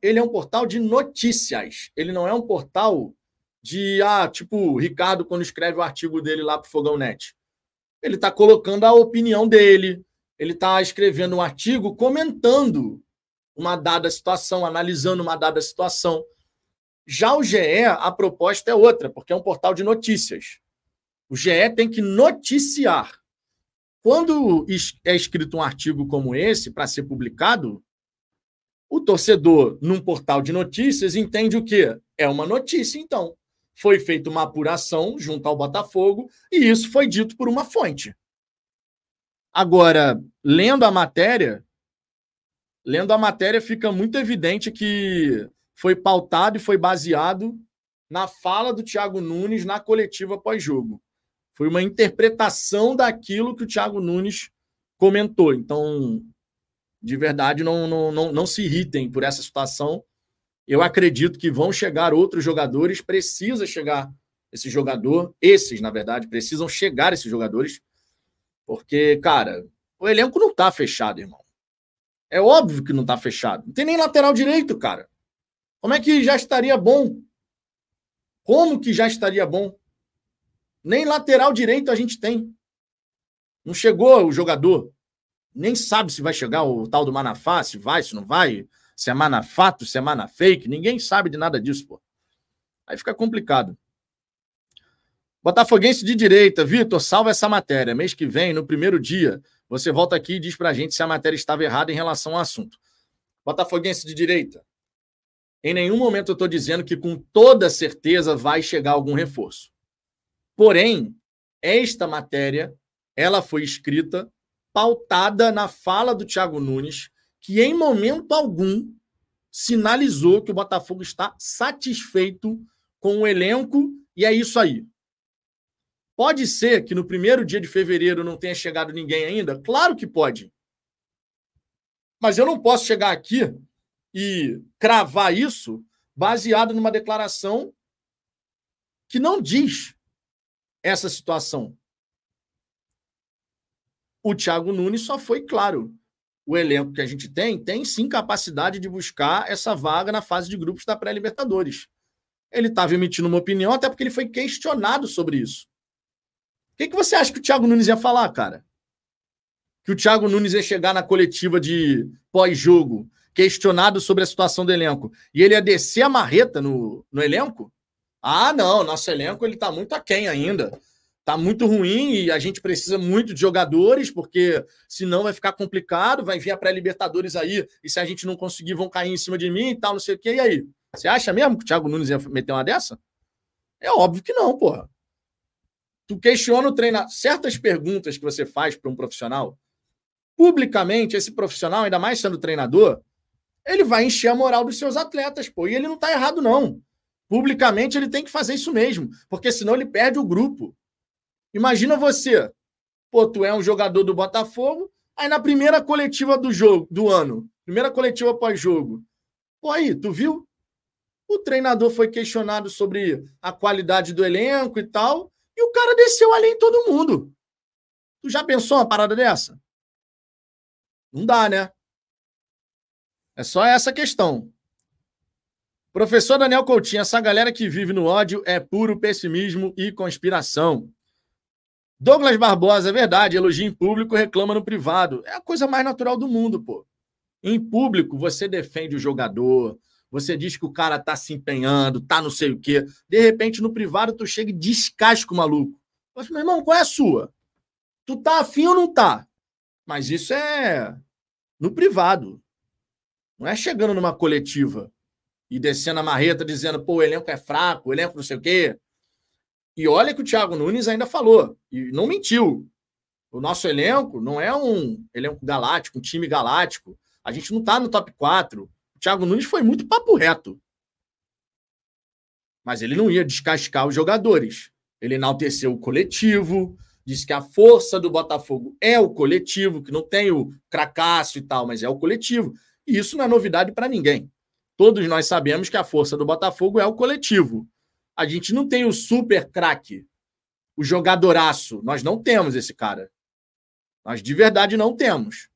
ele é um portal de notícias. Ele não é um portal de, ah, tipo, o Ricardo, quando escreve o artigo dele lá para o Fogão Net. Ele está colocando a opinião dele, ele está escrevendo um artigo comentando uma dada situação, analisando uma dada situação. Já o GE, a proposta é outra, porque é um portal de notícias. O GE tem que noticiar. Quando é escrito um artigo como esse para ser publicado, o torcedor, num portal de notícias, entende o quê? É uma notícia, então. Foi feita uma apuração junto ao Botafogo e isso foi dito por uma fonte. Agora, lendo a matéria, lendo a matéria fica muito evidente que foi pautado e foi baseado na fala do Thiago Nunes na coletiva pós-jogo. Foi uma interpretação daquilo que o Thiago Nunes comentou. Então, de verdade, não, não, não, não se irritem por essa situação. Eu acredito que vão chegar outros jogadores, precisa chegar esse jogador, esses, na verdade, precisam chegar esses jogadores, porque, cara, o elenco não tá fechado, irmão. É óbvio que não tá fechado. Não tem nem lateral direito, cara. Como é que já estaria bom? Como que já estaria bom? Nem lateral direito a gente tem. Não chegou o jogador nem sabe se vai chegar o tal do Manafá, se vai, se não vai, se é Manafato, se é Manafake, ninguém sabe de nada disso, pô. Aí fica complicado. Botafoguense de direita, Vitor, salva essa matéria. Mês que vem, no primeiro dia, você volta aqui e diz pra gente se a matéria estava errada em relação ao assunto. Botafoguense de direita, em nenhum momento eu estou dizendo que com toda certeza vai chegar algum reforço. Porém, esta matéria, ela foi escrita pautada na fala do Thiago Nunes, que em momento algum sinalizou que o Botafogo está satisfeito com o elenco e é isso aí. Pode ser que no primeiro dia de fevereiro não tenha chegado ninguém ainda? Claro que pode. Mas eu não posso chegar aqui e cravar isso baseado numa declaração que não diz essa situação o Thiago Nunes só foi claro. O elenco que a gente tem tem sim capacidade de buscar essa vaga na fase de grupos da pré-Libertadores. Ele estava emitindo uma opinião, até porque ele foi questionado sobre isso. O que, que você acha que o Thiago Nunes ia falar, cara? Que o Thiago Nunes ia chegar na coletiva de pós-jogo, questionado sobre a situação do elenco, e ele ia descer a marreta no, no elenco? Ah, não, nosso elenco ele está muito aquém ainda tá muito ruim e a gente precisa muito de jogadores, porque senão vai ficar complicado, vai vir a pré-Libertadores aí, e se a gente não conseguir, vão cair em cima de mim e tal, não sei o quê. E aí? Você acha mesmo que o Thiago Nunes ia meter uma dessa? É óbvio que não, porra. Tu questiona o treinador. Certas perguntas que você faz para um profissional, publicamente, esse profissional, ainda mais sendo treinador, ele vai encher a moral dos seus atletas, pô. E ele não tá errado, não. Publicamente, ele tem que fazer isso mesmo, porque senão ele perde o grupo. Imagina você, pô, tu é um jogador do Botafogo, aí na primeira coletiva do jogo, do ano, primeira coletiva pós-jogo, pô, aí, tu viu? O treinador foi questionado sobre a qualidade do elenco e tal, e o cara desceu ali em todo mundo. Tu já pensou uma parada dessa? Não dá, né? É só essa questão. Professor Daniel Coutinho, essa galera que vive no ódio é puro pessimismo e conspiração. Douglas Barbosa, é verdade, elogia em público, reclama no privado. É a coisa mais natural do mundo, pô. Em público, você defende o jogador, você diz que o cara tá se empenhando, tá não sei o quê. De repente, no privado, tu chega e descasca o maluco. Mas, meu irmão, qual é a sua? Tu tá afim ou não tá? Mas isso é no privado. Não é chegando numa coletiva e descendo a marreta dizendo, pô, o elenco é fraco, o elenco não sei o quê. E olha que o Thiago Nunes ainda falou, e não mentiu. O nosso elenco não é um elenco galáctico, um time galáctico. A gente não está no top 4. O Thiago Nunes foi muito papo reto. Mas ele não ia descascar os jogadores. Ele enalteceu o coletivo, disse que a força do Botafogo é o coletivo, que não tem o cracaço e tal, mas é o coletivo. E isso não é novidade para ninguém. Todos nós sabemos que a força do Botafogo é o coletivo. A gente não tem o super craque, o jogadoraço. Nós não temos esse cara. Nós de verdade não temos.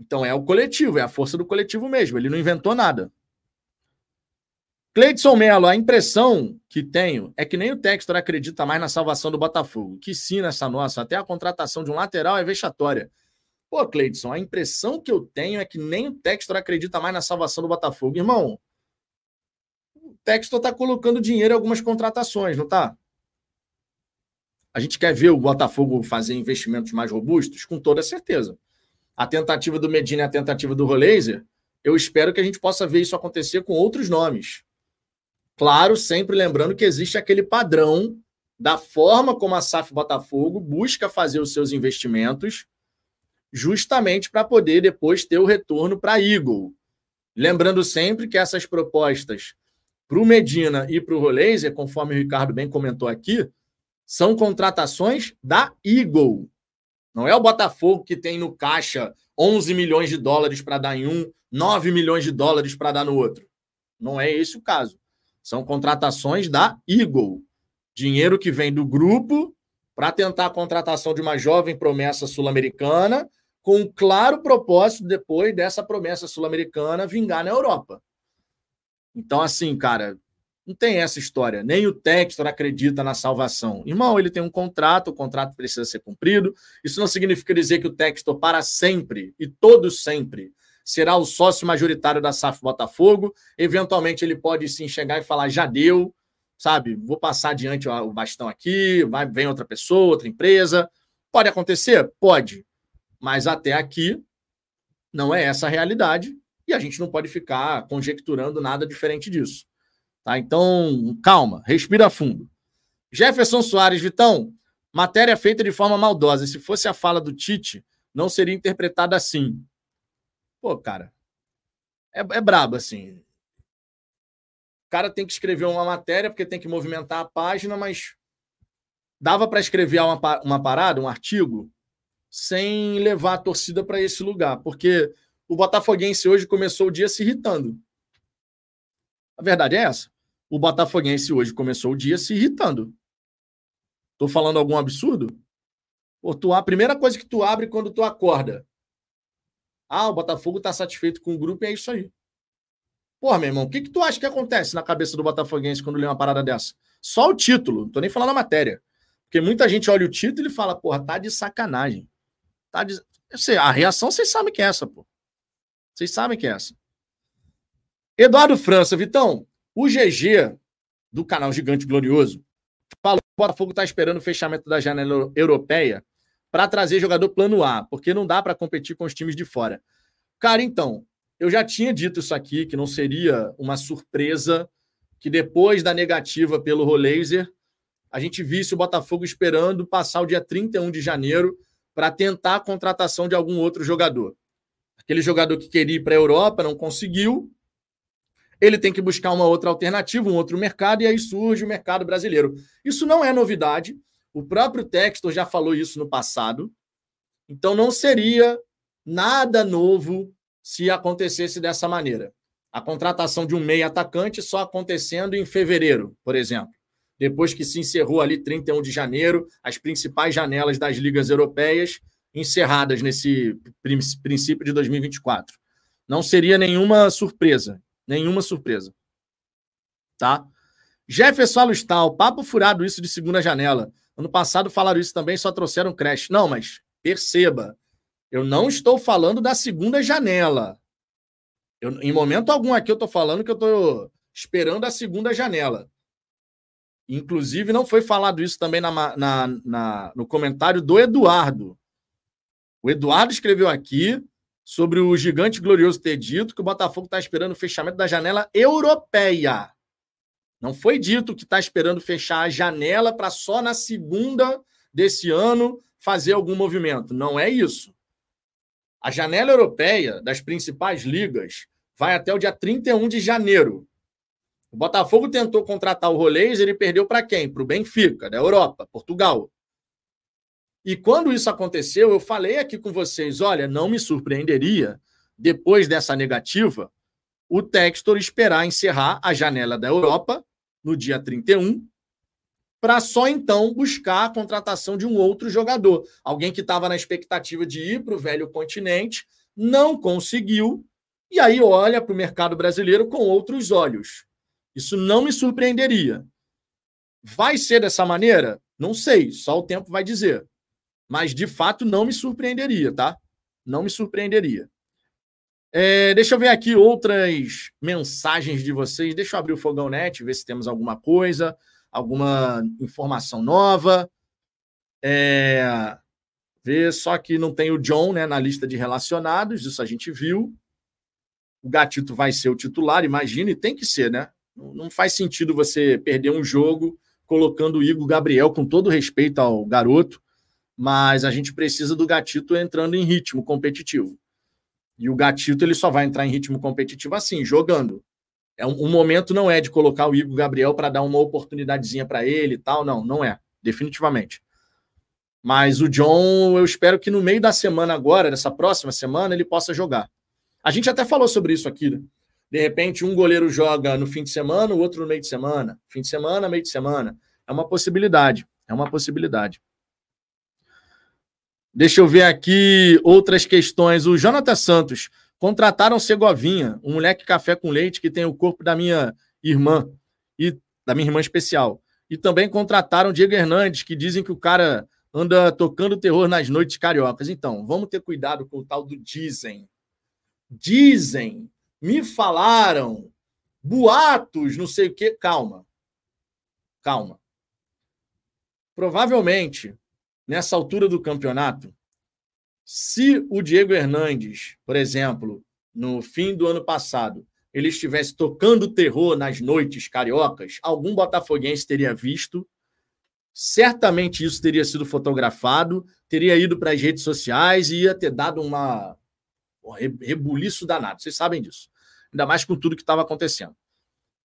Então é o coletivo, é a força do coletivo mesmo. Ele não inventou nada. Cleidson Mello, a impressão que tenho é que nem o Textor acredita mais na salvação do Botafogo. Que sim nessa nossa, até a contratação de um lateral é vexatória. Pô, Cleidson, a impressão que eu tenho é que nem o Textor acredita mais na salvação do Botafogo. Irmão, o Textor tá colocando dinheiro em algumas contratações, não tá? A gente quer ver o Botafogo fazer investimentos mais robustos? Com toda certeza. A tentativa do Medina e a tentativa do Rolaser, eu espero que a gente possa ver isso acontecer com outros nomes. Claro, sempre lembrando que existe aquele padrão da forma como a SAF Botafogo busca fazer os seus investimentos, justamente para poder depois ter o retorno para Eagle. Lembrando sempre que essas propostas para o Medina e para o Rolaser, conforme o Ricardo bem comentou aqui, são contratações da Eagle. Não é o Botafogo que tem no caixa 11 milhões de dólares para dar em um, 9 milhões de dólares para dar no outro. Não é esse o caso. São contratações da Eagle. Dinheiro que vem do grupo para tentar a contratação de uma jovem promessa sul-americana, com um claro propósito depois dessa promessa sul-americana vingar na Europa. Então, assim, cara, não tem essa história. Nem o Textor acredita na salvação. Irmão, ele tem um contrato, o contrato precisa ser cumprido. Isso não significa dizer que o Textor, para sempre e todo sempre, será o sócio majoritário da SAF Botafogo. Eventualmente ele pode se enxergar e falar: já deu, sabe? Vou passar adiante o bastão aqui, vai vem outra pessoa, outra empresa. Pode acontecer? Pode. Mas até aqui não é essa a realidade e a gente não pode ficar conjecturando nada diferente disso. Tá? Então, calma, respira fundo. Jefferson Soares, Vitão, matéria feita de forma maldosa. Se fosse a fala do Tite, não seria interpretada assim. Pô, cara, é, é brabo, assim. O cara tem que escrever uma matéria porque tem que movimentar a página, mas dava para escrever uma, uma parada, um artigo, sem levar a torcida para esse lugar, porque o Botafoguense hoje começou o dia se irritando. A verdade é essa. O Botafoguense hoje começou o dia se irritando. Tô falando algum absurdo? Pô, tu, a primeira coisa que tu abre quando tu acorda ah, o Botafogo está satisfeito com o grupo e é isso aí. Porra, meu irmão, o que, que tu acha que acontece na cabeça do Botafoguense quando lê uma parada dessa? Só o título, não tô nem falando a matéria. Porque muita gente olha o título e fala, porra, tá de sacanagem. Tá sei, a reação vocês sabem que é essa, pô. Vocês sabem que é essa. Eduardo França, Vitão, o GG do canal Gigante Glorioso falou que o Botafogo está esperando o fechamento da janela europeia para trazer jogador plano A, porque não dá para competir com os times de fora. Cara, então, eu já tinha dito isso aqui, que não seria uma surpresa que depois da negativa pelo Rolaser, a gente visse o Botafogo esperando passar o dia 31 de janeiro para tentar a contratação de algum outro jogador. Aquele jogador que queria ir para a Europa não conseguiu, ele tem que buscar uma outra alternativa, um outro mercado, e aí surge o mercado brasileiro. Isso não é novidade. O próprio Textor já falou isso no passado. Então não seria nada novo se acontecesse dessa maneira. A contratação de um meio atacante só acontecendo em fevereiro, por exemplo. Depois que se encerrou ali 31 de janeiro, as principais janelas das ligas europeias encerradas nesse princípio de 2024. Não seria nenhuma surpresa, nenhuma surpresa. Tá? Jefferson Alustal, papo furado isso de segunda janela. Ano passado falaram isso também, só trouxeram creche. Não, mas perceba, eu não estou falando da segunda janela. Eu, em momento algum aqui eu estou falando que eu estou esperando a segunda janela. Inclusive, não foi falado isso também na, na, na, no comentário do Eduardo. O Eduardo escreveu aqui sobre o gigante glorioso ter dito que o Botafogo está esperando o fechamento da janela europeia. Não foi dito que está esperando fechar a janela para só na segunda desse ano fazer algum movimento. Não é isso. A janela europeia das principais ligas vai até o dia 31 de janeiro. O Botafogo tentou contratar o Rolês, ele perdeu para quem? Para o Benfica, da Europa, Portugal. E quando isso aconteceu, eu falei aqui com vocês: olha, não me surpreenderia, depois dessa negativa, o Textor esperar encerrar a janela da Europa no dia 31 para só então buscar a contratação de um outro jogador. Alguém que estava na expectativa de ir para o velho continente, não conseguiu, e aí olha para o mercado brasileiro com outros olhos. Isso não me surpreenderia. Vai ser dessa maneira? Não sei, só o tempo vai dizer. Mas de fato não me surpreenderia, tá? Não me surpreenderia. É, deixa eu ver aqui outras mensagens de vocês. Deixa eu abrir o Fogão Net, ver se temos alguma coisa, alguma informação nova. É, ver só que não tem o John né, na lista de relacionados, isso a gente viu. O Gatito vai ser o titular, imagina, e tem que ser, né? Não faz sentido você perder um jogo colocando o Igor Gabriel, com todo respeito ao garoto, mas a gente precisa do Gatito entrando em ritmo competitivo. E o Gatito ele só vai entrar em ritmo competitivo assim, jogando. É um, um momento não é de colocar o Igor Gabriel para dar uma oportunidadezinha para ele e tal, não, não é, definitivamente. Mas o John, eu espero que no meio da semana agora, dessa próxima semana, ele possa jogar. A gente até falou sobre isso aqui, né? De repente, um goleiro joga no fim de semana, o outro no meio de semana. Fim de semana, meio de semana. É uma possibilidade. É uma possibilidade. Deixa eu ver aqui outras questões. O Jonathan Santos. Contrataram Segovinha, um moleque café com leite que tem o corpo da minha irmã, e da minha irmã especial. E também contrataram Diego Hernandes, que dizem que o cara anda tocando terror nas noites cariocas. Então, vamos ter cuidado com o tal do dizem. Dizem me falaram, boatos, não sei o quê. Calma. Calma. Provavelmente, nessa altura do campeonato, se o Diego Hernandes, por exemplo, no fim do ano passado, ele estivesse tocando terror nas noites cariocas, algum botafoguense teria visto. Certamente isso teria sido fotografado, teria ido para as redes sociais e ia ter dado uma rebuliço danado. Vocês sabem disso. Ainda mais com tudo que estava acontecendo.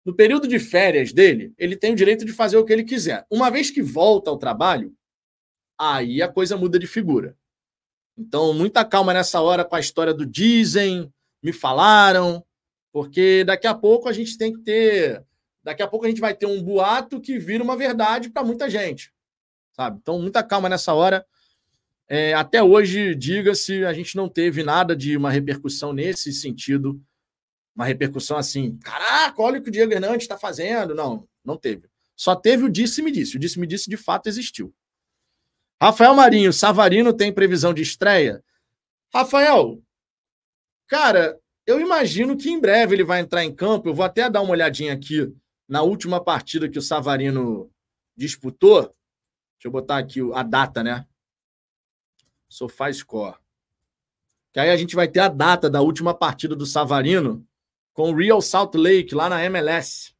No período de férias dele, ele tem o direito de fazer o que ele quiser. Uma vez que volta ao trabalho, aí a coisa muda de figura. Então, muita calma nessa hora com a história do dizem, me falaram, porque daqui a pouco a gente tem que ter. Daqui a pouco a gente vai ter um boato que vira uma verdade para muita gente. Sabe? Então, muita calma nessa hora. É, até hoje, diga-se, a gente não teve nada de uma repercussão nesse sentido. Uma repercussão assim, caraca, olha o que o Diego Hernandes está fazendo. Não, não teve. Só teve o disse-me disse. O disse-me disse de fato existiu. Rafael Marinho, Savarino tem previsão de estreia? Rafael, cara, eu imagino que em breve ele vai entrar em campo. Eu vou até dar uma olhadinha aqui na última partida que o Savarino disputou. Deixa eu botar aqui a data, né? SofaScore. Que aí a gente vai ter a data da última partida do Savarino com o Real Salt Lake lá na MLS.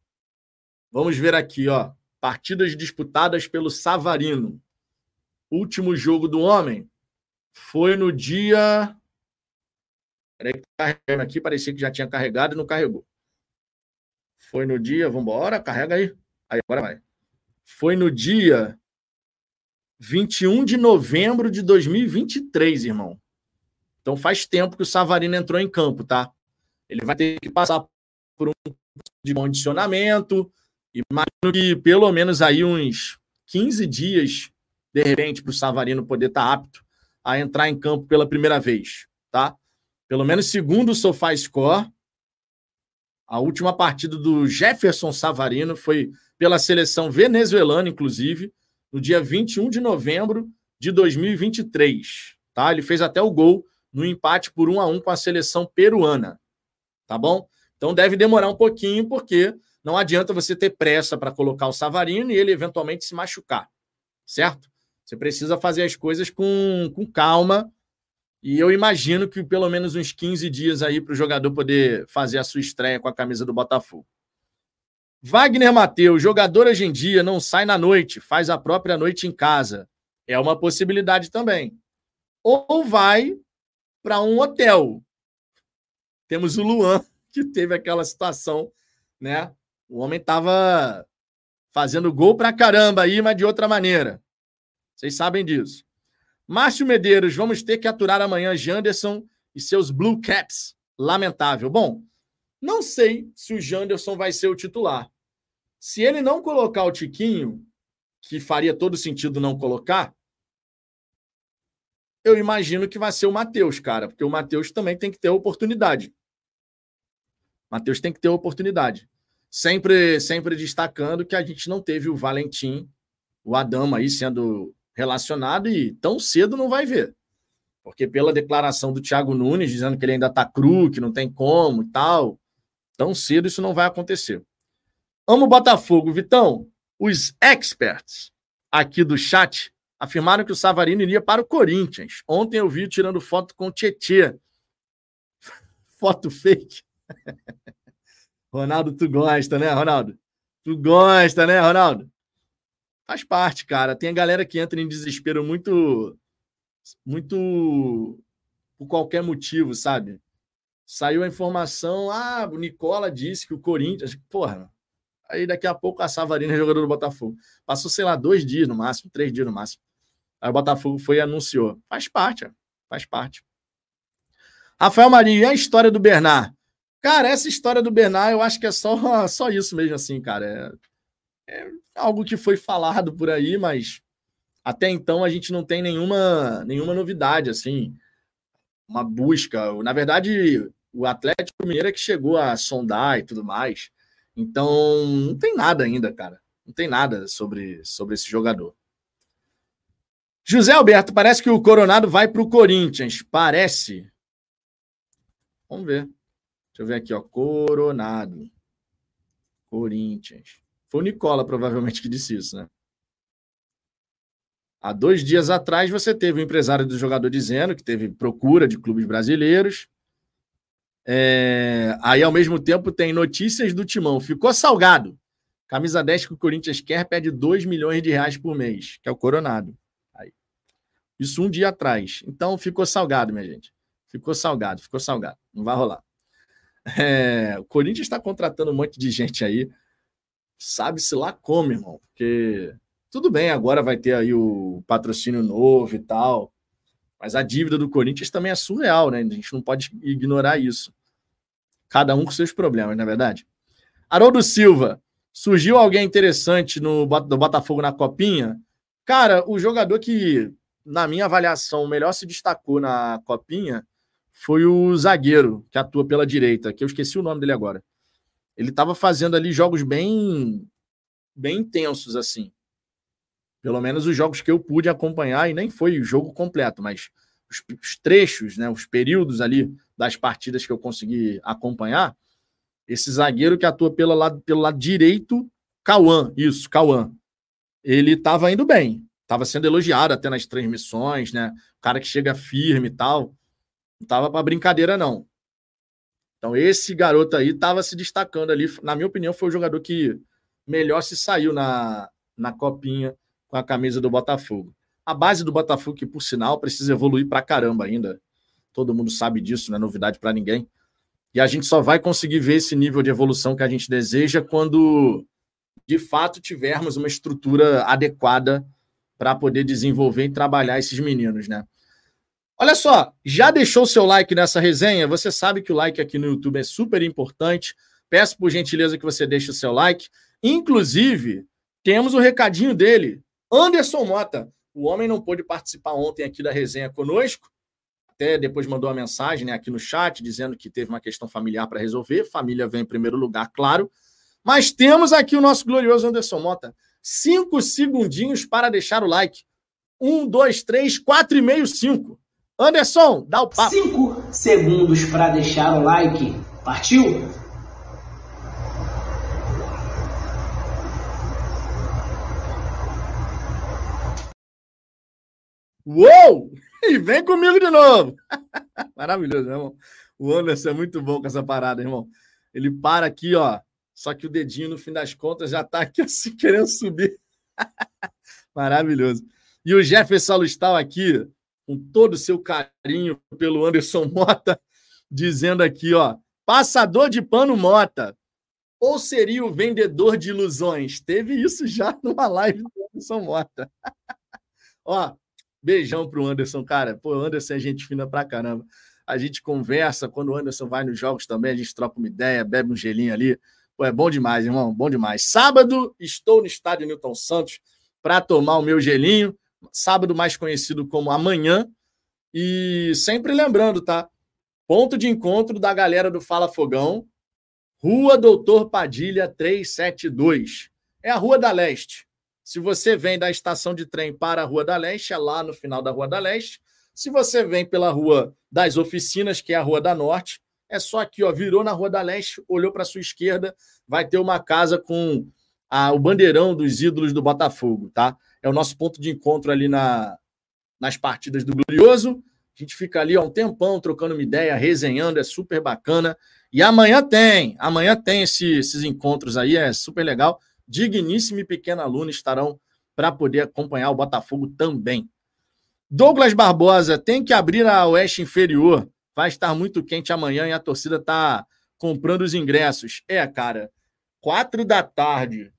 Vamos ver aqui, ó. Partidas disputadas pelo Savarino. Último jogo do homem foi no dia. Peraí, que tá carregando aqui, parecia que já tinha carregado e não carregou. Foi no dia, vamos embora, carrega aí. Aí agora vai. Foi no dia 21 de novembro de 2023, irmão. Então faz tempo que o Savarino entrou em campo, tá? Ele vai ter que passar por um de condicionamento. Imagino que pelo menos aí uns 15 dias, de repente, para o Savarino poder estar tá apto a entrar em campo pela primeira vez, tá? Pelo menos segundo o SofaScore, a última partida do Jefferson Savarino foi pela seleção venezuelana, inclusive, no dia 21 de novembro de 2023. Tá? Ele fez até o gol no empate por 1 a 1 com a seleção peruana. Tá bom? Então deve demorar um pouquinho, porque não adianta você ter pressa para colocar o Savarino e ele eventualmente se machucar. Certo? Você precisa fazer as coisas com, com calma. E eu imagino que pelo menos uns 15 dias aí para o jogador poder fazer a sua estreia com a camisa do Botafogo. Wagner Mateus, jogador hoje em dia não sai na noite, faz a própria noite em casa. É uma possibilidade também. Ou vai para um hotel. Temos o Luan, que teve aquela situação, né? O homem estava fazendo gol para caramba aí, mas de outra maneira. Vocês sabem disso. Márcio Medeiros, vamos ter que aturar amanhã Janderson e seus Blue Caps. Lamentável. Bom, não sei se o Janderson vai ser o titular. Se ele não colocar o Tiquinho, que faria todo sentido não colocar, eu imagino que vai ser o Matheus, cara, porque o Matheus também tem que ter oportunidade. Matheus tem que ter oportunidade. Sempre, sempre destacando que a gente não teve o Valentim, o Adama aí sendo relacionado e tão cedo não vai ver. Porque pela declaração do Thiago Nunes dizendo que ele ainda tá cru, que não tem como e tal, tão cedo isso não vai acontecer. Amo Botafogo, Vitão. Os experts aqui do chat afirmaram que o Savarino iria para o Corinthians. Ontem eu vi tirando foto com o Tietê. foto fake. Ronaldo, tu gosta, né, Ronaldo? Tu gosta, né, Ronaldo? Faz parte, cara. Tem a galera que entra em desespero muito. Muito. Por qualquer motivo, sabe? Saiu a informação, ah, o Nicola disse que o Corinthians. Porra, aí daqui a pouco a Savarina é jogador do Botafogo. Passou, sei lá, dois dias no máximo, três dias no máximo. Aí o Botafogo foi e anunciou. Faz parte, faz parte. Rafael Marinho, e a história do Bernard? Cara, essa história do Bernard, eu acho que é só, só isso mesmo, assim, cara. É, é algo que foi falado por aí, mas até então a gente não tem nenhuma, nenhuma novidade, assim, uma busca. Na verdade, o Atlético Mineiro é que chegou a sondar e tudo mais. Então, não tem nada ainda, cara. Não tem nada sobre, sobre esse jogador. José Alberto, parece que o Coronado vai para o Corinthians. Parece. Vamos ver. Deixa eu ver aqui, ó. Coronado. Corinthians. Foi o Nicola, provavelmente, que disse isso, né? Há dois dias atrás, você teve o empresário do jogador dizendo que teve procura de clubes brasileiros. É... Aí, ao mesmo tempo, tem notícias do Timão. Ficou salgado. Camisa 10 que o Corinthians quer pede 2 milhões de reais por mês, que é o Coronado. Aí. Isso um dia atrás. Então, ficou salgado, minha gente. Ficou salgado, ficou salgado. Não vai rolar. É, o Corinthians está contratando um monte de gente aí. Sabe-se lá como, irmão. Porque tudo bem, agora vai ter aí o patrocínio novo e tal. Mas a dívida do Corinthians também é surreal, né? A gente não pode ignorar isso. Cada um com seus problemas, não é verdade? Haroldo Silva, surgiu alguém interessante no do Botafogo na Copinha? Cara, o jogador que, na minha avaliação, melhor se destacou na Copinha foi o zagueiro que atua pela direita, que eu esqueci o nome dele agora. Ele estava fazendo ali jogos bem bem intensos assim. Pelo menos os jogos que eu pude acompanhar e nem foi o jogo completo, mas os, os trechos, né, os períodos ali das partidas que eu consegui acompanhar, esse zagueiro que atua pelo lado, pelo lado direito, Cauã, isso, Cauã. Ele estava indo bem, estava sendo elogiado até nas transmissões, né? O cara que chega firme e tal. Não tava para brincadeira, não. Então, esse garoto aí estava se destacando ali. Na minha opinião, foi o jogador que melhor se saiu na, na copinha com a camisa do Botafogo. A base do Botafogo, que por sinal precisa evoluir para caramba ainda. Todo mundo sabe disso, não é novidade para ninguém. E a gente só vai conseguir ver esse nível de evolução que a gente deseja quando, de fato, tivermos uma estrutura adequada para poder desenvolver e trabalhar esses meninos, né? Olha só, já deixou seu like nessa resenha? Você sabe que o like aqui no YouTube é super importante. Peço por gentileza que você deixe o seu like. Inclusive, temos o recadinho dele, Anderson Mota. O homem não pôde participar ontem aqui da resenha conosco. Até depois mandou uma mensagem né, aqui no chat dizendo que teve uma questão familiar para resolver. Família vem em primeiro lugar, claro. Mas temos aqui o nosso glorioso Anderson Mota. Cinco segundinhos para deixar o like. Um, dois, três, quatro e meio, cinco. Anderson, dá o papo. Cinco segundos para deixar o like. Partiu? Uou! E vem comigo de novo. Maravilhoso, né, irmão? O Anderson é muito bom com essa parada, irmão. Ele para aqui, ó. Só que o dedinho, no fim das contas, já tá aqui assim, querendo subir. Maravilhoso. E o Jefferson Lustal aqui, com todo o seu carinho pelo Anderson Mota, dizendo aqui, ó, passador de pano Mota, ou seria o vendedor de ilusões? Teve isso já numa live do Anderson Mota. ó, beijão pro Anderson, cara. Pô, Anderson é gente fina pra caramba. A gente conversa, quando o Anderson vai nos jogos também, a gente troca uma ideia, bebe um gelinho ali. Pô, é bom demais, irmão, bom demais. Sábado, estou no estádio Newton Santos para tomar o meu gelinho. Sábado mais conhecido como amanhã. E sempre lembrando, tá? Ponto de encontro da galera do Fala Fogão, Rua Doutor Padilha 372. É a Rua da Leste. Se você vem da estação de trem para a Rua da Leste, é lá no final da Rua da Leste. Se você vem pela Rua das Oficinas, que é a Rua da Norte, é só aqui, ó, virou na Rua da Leste, olhou para sua esquerda, vai ter uma casa com a, o bandeirão dos ídolos do Botafogo, tá? É o nosso ponto de encontro ali na, nas partidas do Glorioso. A gente fica ali um tempão trocando uma ideia, resenhando, é super bacana. E amanhã tem, amanhã tem esse, esses encontros aí, é super legal. Digníssimo e pequeno aluno estarão para poder acompanhar o Botafogo também. Douglas Barbosa tem que abrir a Oeste Inferior vai estar muito quente amanhã e a torcida está comprando os ingressos. É, cara, quatro da tarde,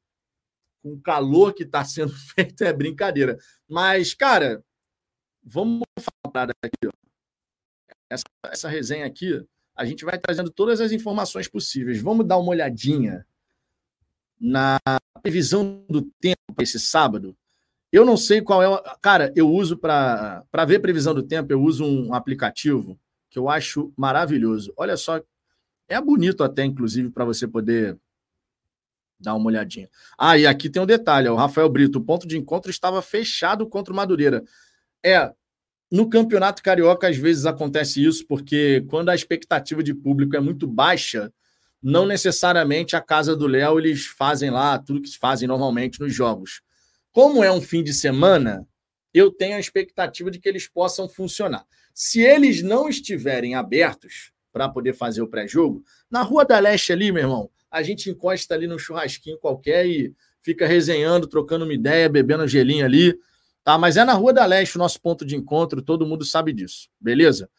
com o calor que está sendo feito, é brincadeira. Mas, cara, vamos falar aqui. Ó. Essa, essa resenha aqui, a gente vai trazendo todas as informações possíveis. Vamos dar uma olhadinha na previsão do tempo para esse sábado. Eu não sei qual é. O... Cara, eu uso para ver previsão do tempo, eu uso um aplicativo que eu acho maravilhoso. Olha só, é bonito até, inclusive, para você poder dar uma olhadinha. Ah, e aqui tem um detalhe: o Rafael Brito, o ponto de encontro estava fechado contra o Madureira. É, no Campeonato Carioca, às vezes acontece isso, porque quando a expectativa de público é muito baixa, não necessariamente a casa do Léo eles fazem lá tudo que fazem normalmente nos jogos. Como é um fim de semana, eu tenho a expectativa de que eles possam funcionar. Se eles não estiverem abertos para poder fazer o pré-jogo, na Rua da Leste ali, meu irmão, a gente encosta ali num churrasquinho qualquer e fica resenhando, trocando uma ideia, bebendo gelinho ali, tá? Mas é na Rua da Leste o nosso ponto de encontro, todo mundo sabe disso, beleza?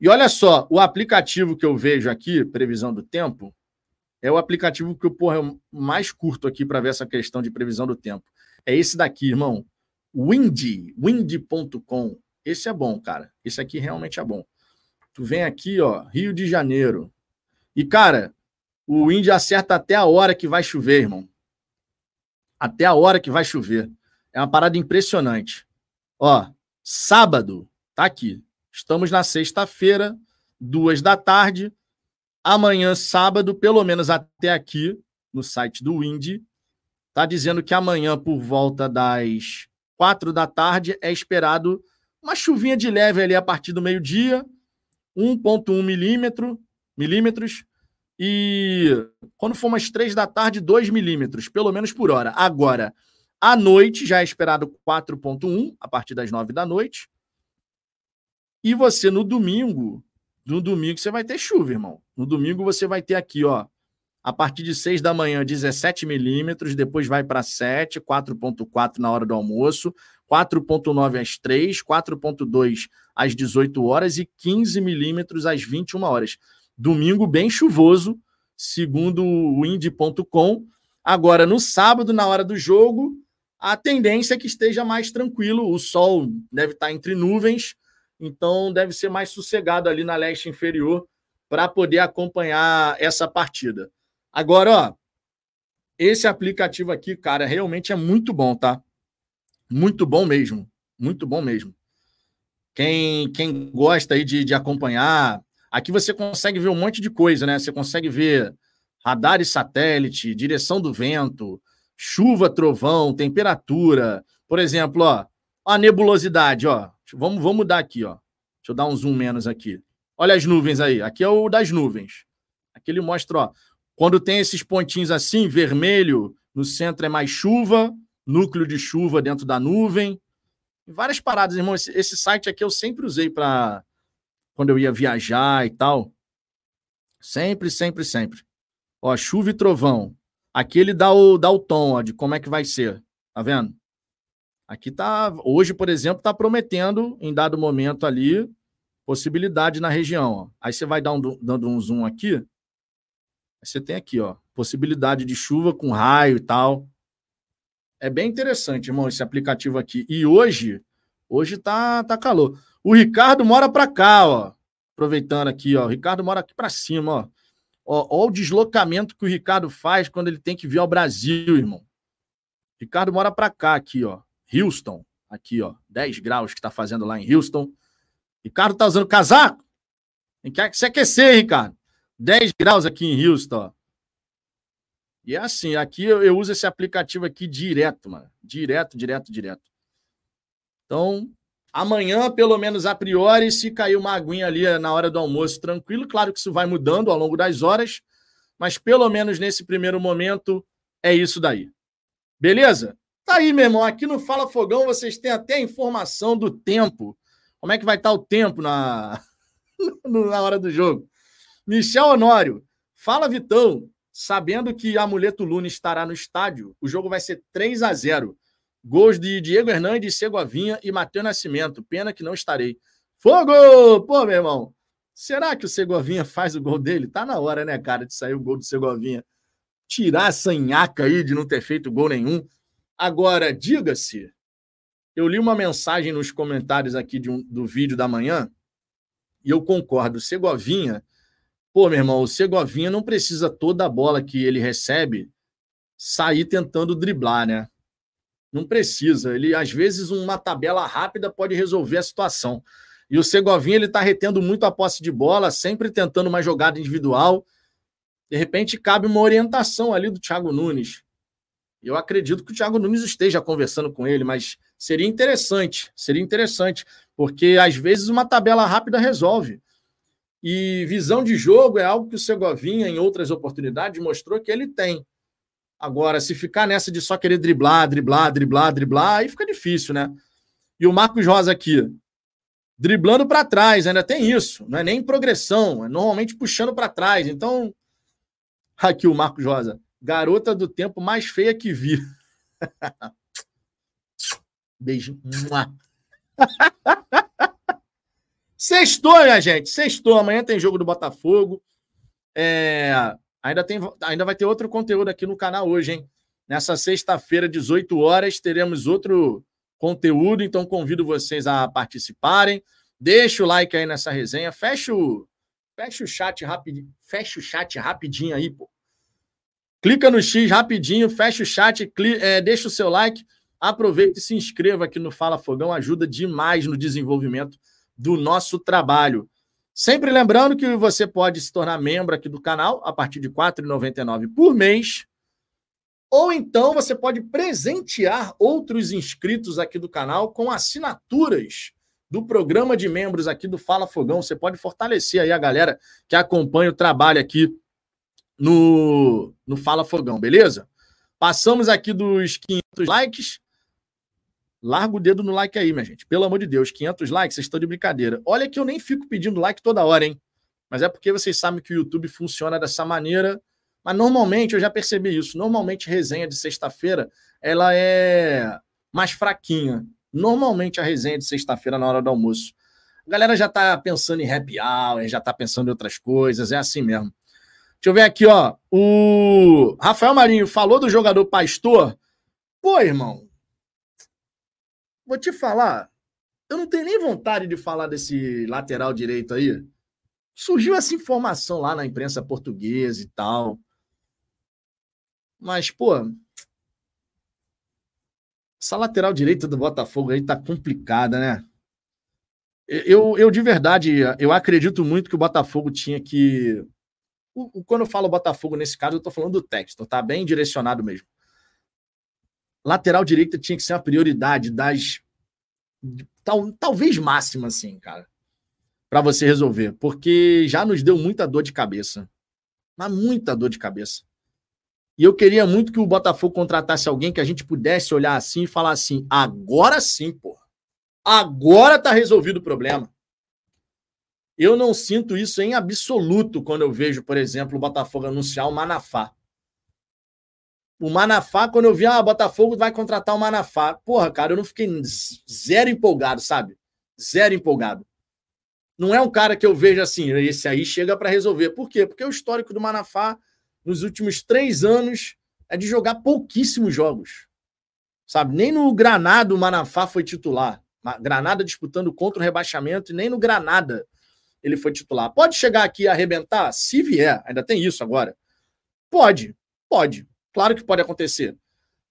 E olha só, o aplicativo que eu vejo aqui, previsão do tempo, é o aplicativo que eu porra, é mais curto aqui para ver essa questão de previsão do tempo. É esse daqui, irmão. Windy, windy.com. Esse é bom, cara. Esse aqui realmente é bom. Tu vem aqui, ó, Rio de Janeiro. E, cara, o Indy acerta até a hora que vai chover, irmão. Até a hora que vai chover. É uma parada impressionante. Ó, sábado, tá aqui. Estamos na sexta-feira, duas da tarde. Amanhã, sábado, pelo menos até aqui, no site do Windy, tá dizendo que amanhã, por volta das quatro da tarde, é esperado uma chuvinha de leve ali a partir do meio-dia, 1,1 milímetro, milímetros, e quando for umas 3 da tarde, 2 milímetros, pelo menos por hora. Agora, à noite já é esperado 4,1 a partir das 9 da noite. E você no domingo, no domingo você vai ter chuva, irmão. No domingo você vai ter aqui, ó, a partir de 6 da manhã, 17 milímetros, depois vai para 7, 4,4 na hora do almoço, 4,9 às 3, 4,2 às 18 horas e 15 milímetros às 21 horas. Domingo bem chuvoso, segundo o Indy.com. Agora, no sábado, na hora do jogo, a tendência é que esteja mais tranquilo. O sol deve estar entre nuvens, então deve ser mais sossegado ali na leste inferior para poder acompanhar essa partida. Agora, ó, esse aplicativo aqui, cara, realmente é muito bom, tá? Muito bom mesmo. Muito bom mesmo. Quem, quem gosta aí de, de acompanhar, aqui você consegue ver um monte de coisa, né? Você consegue ver radar e satélite, direção do vento, chuva, trovão, temperatura. Por exemplo, ó, a nebulosidade, ó. Vamos, vamos mudar aqui, ó. Deixa eu dar um zoom menos aqui. Olha as nuvens aí. Aqui é o das nuvens. Aqui ele mostra, ó. Quando tem esses pontinhos assim, vermelho, no centro é mais chuva, núcleo de chuva dentro da nuvem. Várias paradas, irmão. Esse, esse site aqui eu sempre usei para quando eu ia viajar e tal. Sempre, sempre, sempre. Ó, chuva e trovão. Aqui ele dá o, dá o tom ó, de como é que vai ser. Tá vendo? Aqui tá. Hoje, por exemplo, tá prometendo, em dado momento ali, possibilidade na região. Ó. Aí você vai um, dando um zoom aqui. Você tem aqui, ó, possibilidade de chuva com raio e tal. É bem interessante, irmão, esse aplicativo aqui. E hoje, hoje tá, tá calor. O Ricardo mora para cá, ó. Aproveitando aqui, ó. O Ricardo mora aqui para cima, ó. ó. Ó o deslocamento que o Ricardo faz quando ele tem que vir ao Brasil, irmão. Ricardo mora para cá, aqui, ó. Houston, aqui, ó. 10 graus que tá fazendo lá em Houston. Ricardo tá usando casaco? Tem que se aquecer, Ricardo. 10 graus aqui em Houston, ó. E é assim, aqui eu, eu uso esse aplicativo aqui direto, mano. Direto, direto, direto. Então, amanhã, pelo menos a priori, se cair uma aguinha ali na hora do almoço, tranquilo. Claro que isso vai mudando ao longo das horas, mas pelo menos nesse primeiro momento é isso daí. Beleza? Tá aí, meu irmão. Aqui no Fala Fogão vocês têm até a informação do tempo. Como é que vai estar o tempo na, na hora do jogo? Michel Honório. Fala, Vitão. Sabendo que Amuleto Luna estará no estádio, o jogo vai ser 3 a 0 Gols de Diego Hernandes, Segovinha e Matheus Nascimento. Pena que não estarei. Fogo! Pô, meu irmão. Será que o Segovinha faz o gol dele? Tá na hora, né, cara, de sair o gol do Segovinha. Tirar essa nhaca aí de não ter feito gol nenhum. Agora, diga-se, eu li uma mensagem nos comentários aqui um, do vídeo da manhã e eu concordo. O Segovinha, pô, meu irmão, o Segovinha não precisa toda a bola que ele recebe sair tentando driblar, né? Não precisa. Ele, às vezes, uma tabela rápida pode resolver a situação. E o Segovinha ele está retendo muito a posse de bola, sempre tentando uma jogada individual. De repente, cabe uma orientação ali do Thiago Nunes. Eu acredito que o Thiago Nunes esteja conversando com ele, mas seria interessante, seria interessante, porque às vezes uma tabela rápida resolve. E visão de jogo é algo que o Segovinha, em outras oportunidades, mostrou que ele tem. Agora, se ficar nessa de só querer driblar, driblar, driblar, driblar, aí fica difícil, né? E o Marcos Rosa aqui, driblando para trás, ainda tem isso, não é nem progressão, é normalmente puxando para trás. Então, aqui o Marcos Rosa, garota do tempo mais feia que vi. Beijo. Sextou, minha gente. Sextou. Amanhã tem jogo do Botafogo. É... Ainda, tem, ainda vai ter outro conteúdo aqui no canal hoje, hein? Nessa sexta-feira, 18 horas, teremos outro conteúdo, então convido vocês a participarem. Deixa o like aí nessa resenha. Fecha o, fecha o chat rapidinho. Fecha o chat rapidinho aí, pô. Clica no X rapidinho, fecha o chat, cli, é, deixa o seu like. Aproveita e se inscreva aqui no Fala Fogão, ajuda demais no desenvolvimento do nosso trabalho. Sempre lembrando que você pode se tornar membro aqui do canal a partir de R$ 4,99 por mês. Ou então você pode presentear outros inscritos aqui do canal com assinaturas do programa de membros aqui do Fala Fogão. Você pode fortalecer aí a galera que acompanha o trabalho aqui no, no Fala Fogão, beleza? Passamos aqui dos 500 likes. Larga o dedo no like aí, minha gente. Pelo amor de Deus, 500 likes, vocês estão de brincadeira. Olha que eu nem fico pedindo like toda hora, hein? Mas é porque vocês sabem que o YouTube funciona dessa maneira. Mas normalmente, eu já percebi isso, normalmente resenha de sexta-feira, ela é mais fraquinha. Normalmente a resenha de sexta-feira na hora do almoço. A galera já tá pensando em happy hour, já tá pensando em outras coisas, é assim mesmo. Deixa eu ver aqui, ó. O Rafael Marinho falou do jogador Pastor. Pô, irmão, vou te falar, eu não tenho nem vontade de falar desse lateral direito aí. Surgiu essa informação lá na imprensa portuguesa e tal. Mas, pô, essa lateral direita do Botafogo aí tá complicada, né? Eu, eu de verdade, eu acredito muito que o Botafogo tinha que. Quando eu falo Botafogo nesse caso, eu tô falando do texto, tá bem direcionado mesmo lateral direita tinha que ser uma prioridade das tal, talvez máxima, assim, cara, para você resolver, porque já nos deu muita dor de cabeça, mas muita dor de cabeça. E eu queria muito que o Botafogo contratasse alguém que a gente pudesse olhar assim e falar assim: agora sim, pô. Agora tá resolvido o problema. Eu não sinto isso em absoluto quando eu vejo, por exemplo, o Botafogo anunciar o Manafá. O Manafá, quando eu vi, ah, Botafogo vai contratar o Manafá. Porra, cara, eu não fiquei zero empolgado, sabe? Zero empolgado. Não é um cara que eu vejo assim, esse aí chega para resolver. Por quê? Porque o histórico do Manafá, nos últimos três anos, é de jogar pouquíssimos jogos. Sabe? Nem no Granada o Manafá foi titular. Granada disputando contra o rebaixamento, e nem no Granada ele foi titular. Pode chegar aqui e arrebentar? Se vier, ainda tem isso agora. Pode, pode. Claro que pode acontecer.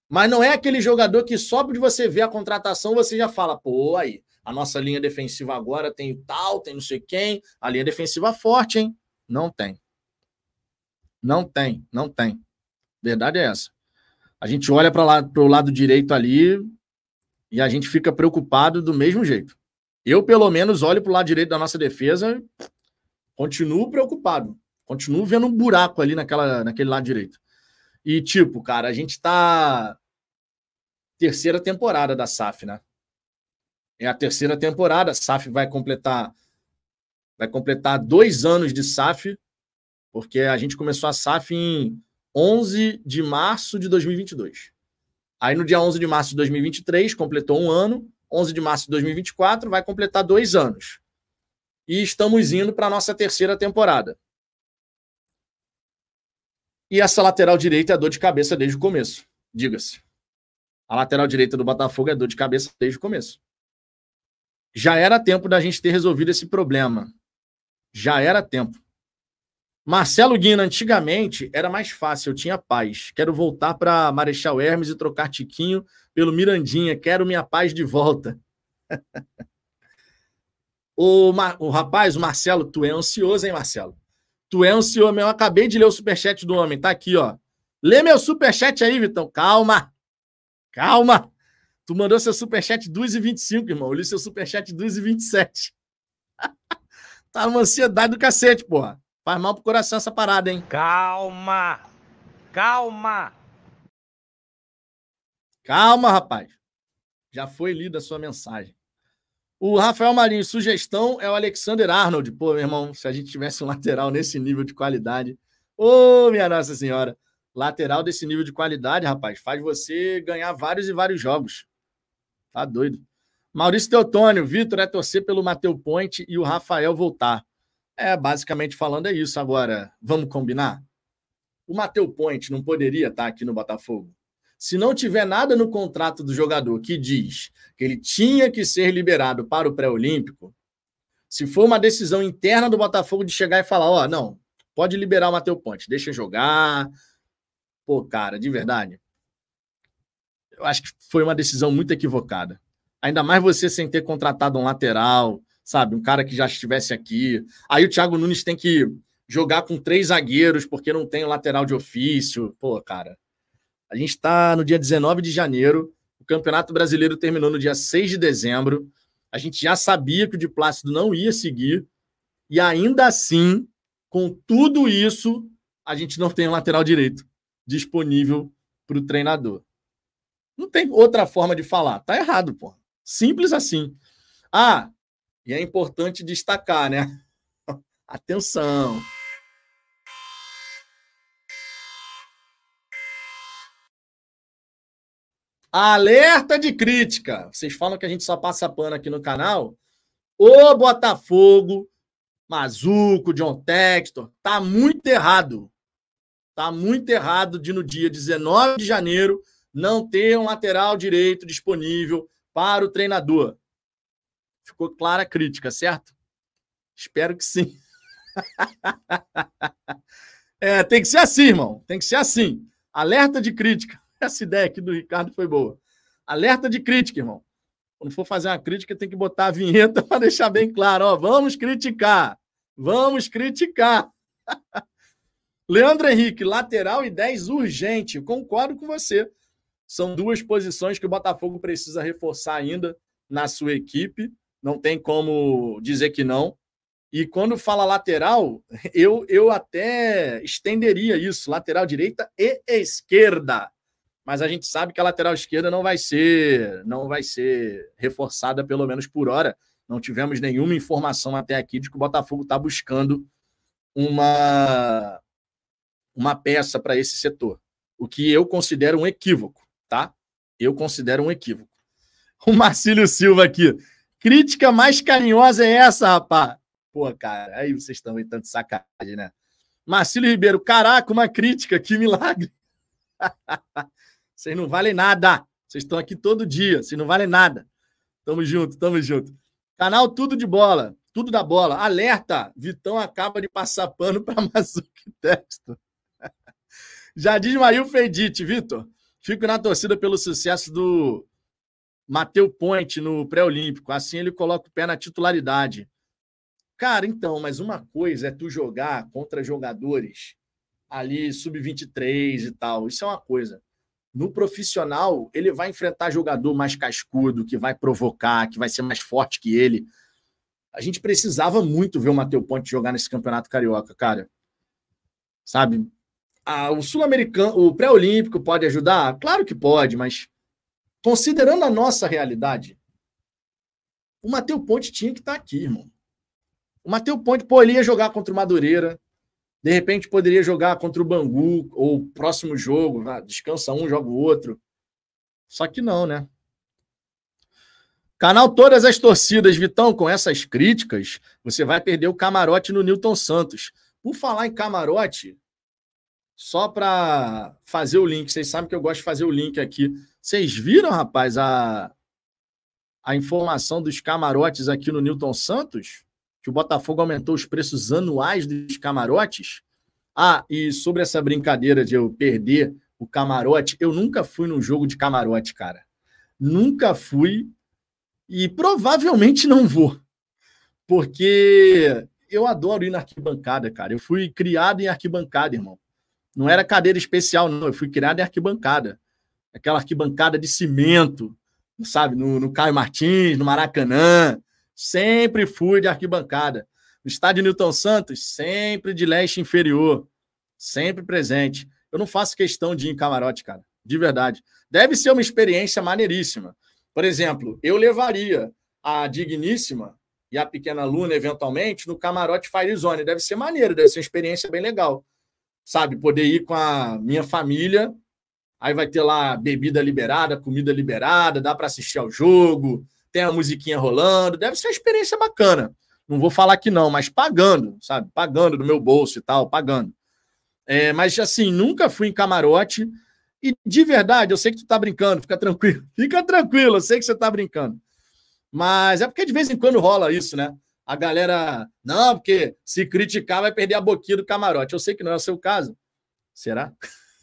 Mas não é aquele jogador que só de você ver a contratação você já fala, pô, aí, a nossa linha defensiva agora tem tal, tem não sei quem, a linha defensiva forte, hein? Não tem. Não tem, não tem. Verdade é essa. A gente olha para o lado direito ali e a gente fica preocupado do mesmo jeito. Eu, pelo menos, olho para o lado direito da nossa defesa, continuo preocupado. Continuo vendo um buraco ali naquela, naquele lado direito. E, tipo, cara, a gente tá. Terceira temporada da SAF, né? É a terceira temporada. A SAF vai completar. Vai completar dois anos de SAF, porque a gente começou a SAF em 11 de março de 2022. Aí no dia 11 de março de 2023, completou um ano. 11 de março de 2024, vai completar dois anos. E estamos indo para a nossa terceira temporada. E essa lateral direita é dor de cabeça desde o começo, diga-se. A lateral direita do Botafogo é dor de cabeça desde o começo. Já era tempo da gente ter resolvido esse problema. Já era tempo. Marcelo Guina, antigamente era mais fácil, eu tinha paz. Quero voltar para Marechal Hermes e trocar Tiquinho pelo Mirandinha. Quero minha paz de volta. o, o rapaz, o Marcelo, tu é ansioso, hein, Marcelo? Tu é ansioso mesmo. Eu acabei de ler o superchat do homem. Tá aqui, ó. Lê meu superchat aí, Vitão. Calma. Calma. Tu mandou seu superchat 2,25, irmão. Eu li seu superchat 2,27. tá uma ansiedade do cacete, porra. Faz mal pro coração essa parada, hein? Calma. Calma. Calma, rapaz. Já foi lida a sua mensagem. O Rafael Marinho, sugestão é o Alexander Arnold. Pô, meu irmão, se a gente tivesse um lateral nesse nível de qualidade. Ô, oh, minha Nossa Senhora. Lateral desse nível de qualidade, rapaz, faz você ganhar vários e vários jogos. Tá doido. Maurício Teotônio, Vitor é torcer pelo Mateu Ponte e o Rafael voltar. É, basicamente falando é isso. Agora, vamos combinar? O Mateu Ponte não poderia estar aqui no Botafogo? Se não tiver nada no contrato do jogador que diz que ele tinha que ser liberado para o pré-olímpico, se for uma decisão interna do Botafogo de chegar e falar, ó, oh, não, pode liberar o Matheus Ponte, deixa jogar. Pô, cara, de verdade. Eu acho que foi uma decisão muito equivocada. Ainda mais você sem ter contratado um lateral, sabe? Um cara que já estivesse aqui. Aí o Thiago Nunes tem que jogar com três zagueiros porque não tem lateral de ofício. Pô, cara. A gente está no dia 19 de janeiro, o Campeonato Brasileiro terminou no dia 6 de dezembro. A gente já sabia que o de Plácido não ia seguir, e ainda assim, com tudo isso, a gente não tem um lateral direito disponível para o treinador. Não tem outra forma de falar. Tá errado, pô. Simples assim. Ah, e é importante destacar, né? Atenção. Alerta de crítica. Vocês falam que a gente só passa pano aqui no canal. O Botafogo, Mazuco, John Textor, tá muito errado. Tá muito errado de no dia 19 de janeiro não ter um lateral direito disponível para o treinador. Ficou clara a crítica, certo? Espero que sim. é, tem que ser assim, irmão. Tem que ser assim. Alerta de crítica. Essa ideia aqui do Ricardo foi boa. Alerta de crítica, irmão. Quando for fazer uma crítica, tem que botar a vinheta para deixar bem claro. Ó, vamos criticar. Vamos criticar. Leandro Henrique, lateral e 10 urgente. Concordo com você. São duas posições que o Botafogo precisa reforçar ainda na sua equipe. Não tem como dizer que não. E quando fala lateral, eu, eu até estenderia isso: lateral direita e esquerda mas a gente sabe que a lateral esquerda não vai ser, não vai ser reforçada pelo menos por hora. Não tivemos nenhuma informação até aqui de que o Botafogo está buscando uma uma peça para esse setor, o que eu considero um equívoco, tá? Eu considero um equívoco. O Marcílio Silva aqui. Crítica mais carinhosa é essa, rapaz. Pô, cara, aí vocês estão em tanto sacanagem, né? Marcílio Ribeiro, caraca, uma crítica, que milagre. Vocês não valem nada. Vocês estão aqui todo dia. Vocês não valem nada. Tamo junto, tamo junto. Canal Tudo de Bola. Tudo da bola. Alerta! Vitão acaba de passar pano para Mazuki Texto. Já diz Mail Fedite, Vitor. Fico na torcida pelo sucesso do Mateu Ponte no pré-olímpico. Assim ele coloca o pé na titularidade. Cara, então, mas uma coisa é tu jogar contra jogadores ali sub-23 e tal. Isso é uma coisa. No profissional, ele vai enfrentar jogador mais cascudo, que vai provocar, que vai ser mais forte que ele. A gente precisava muito ver o Matheus Ponte jogar nesse campeonato carioca, cara. Sabe? Ah, o sul-americano, o pré-olímpico pode ajudar? Claro que pode, mas considerando a nossa realidade, o Matheus Ponte tinha que estar aqui, irmão. O Matheus Ponte, pô, ele ia jogar contra o Madureira, de repente poderia jogar contra o Bangu, ou próximo jogo, descansa um, joga o outro. Só que não, né? Canal Todas as Torcidas, Vitão, com essas críticas, você vai perder o camarote no Newton Santos. Por falar em camarote, só para fazer o link, vocês sabem que eu gosto de fazer o link aqui. Vocês viram, rapaz, a, a informação dos camarotes aqui no Newton Santos? que o Botafogo aumentou os preços anuais dos camarotes. Ah, e sobre essa brincadeira de eu perder o camarote, eu nunca fui num jogo de camarote, cara. Nunca fui e provavelmente não vou. Porque eu adoro ir na arquibancada, cara. Eu fui criado em arquibancada, irmão. Não era cadeira especial, não. Eu fui criado em arquibancada. Aquela arquibancada de cimento, sabe? No, no Caio Martins, no Maracanã. Sempre fui de arquibancada. No estádio Newton Santos, sempre de leste inferior. Sempre presente. Eu não faço questão de ir em camarote, cara. De verdade. Deve ser uma experiência maneiríssima. Por exemplo, eu levaria a Digníssima e a Pequena Luna, eventualmente, no camarote Fire Zone. Deve ser maneiro, deve ser uma experiência bem legal. Sabe, poder ir com a minha família, aí vai ter lá bebida liberada, comida liberada, dá para assistir ao jogo, tem a musiquinha rolando, deve ser uma experiência bacana. Não vou falar que não, mas pagando, sabe? Pagando do meu bolso e tal, pagando. É, mas assim, nunca fui em camarote. E de verdade, eu sei que tu tá brincando, fica tranquilo. Fica tranquilo, eu sei que você tá brincando. Mas é porque de vez em quando rola isso, né? A galera, não, porque se criticar vai perder a boquinha do camarote. Eu sei que não é o seu caso. Será?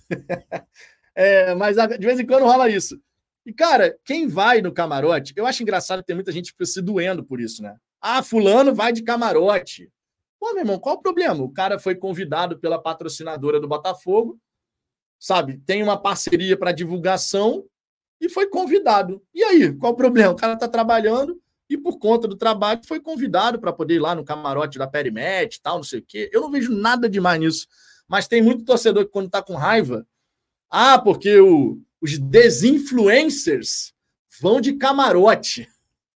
é, mas de vez em quando rola isso. E, cara, quem vai no camarote, eu acho engraçado tem muita gente se doendo por isso, né? Ah, fulano vai de camarote. Pô, meu irmão, qual o problema? O cara foi convidado pela patrocinadora do Botafogo, sabe? Tem uma parceria para divulgação e foi convidado. E aí, qual o problema? O cara tá trabalhando e por conta do trabalho foi convidado para poder ir lá no camarote da Perimet, tal, não sei o quê. Eu não vejo nada demais nisso. Mas tem muito torcedor que quando tá com raiva, ah, porque o os desinfluencers vão de camarote.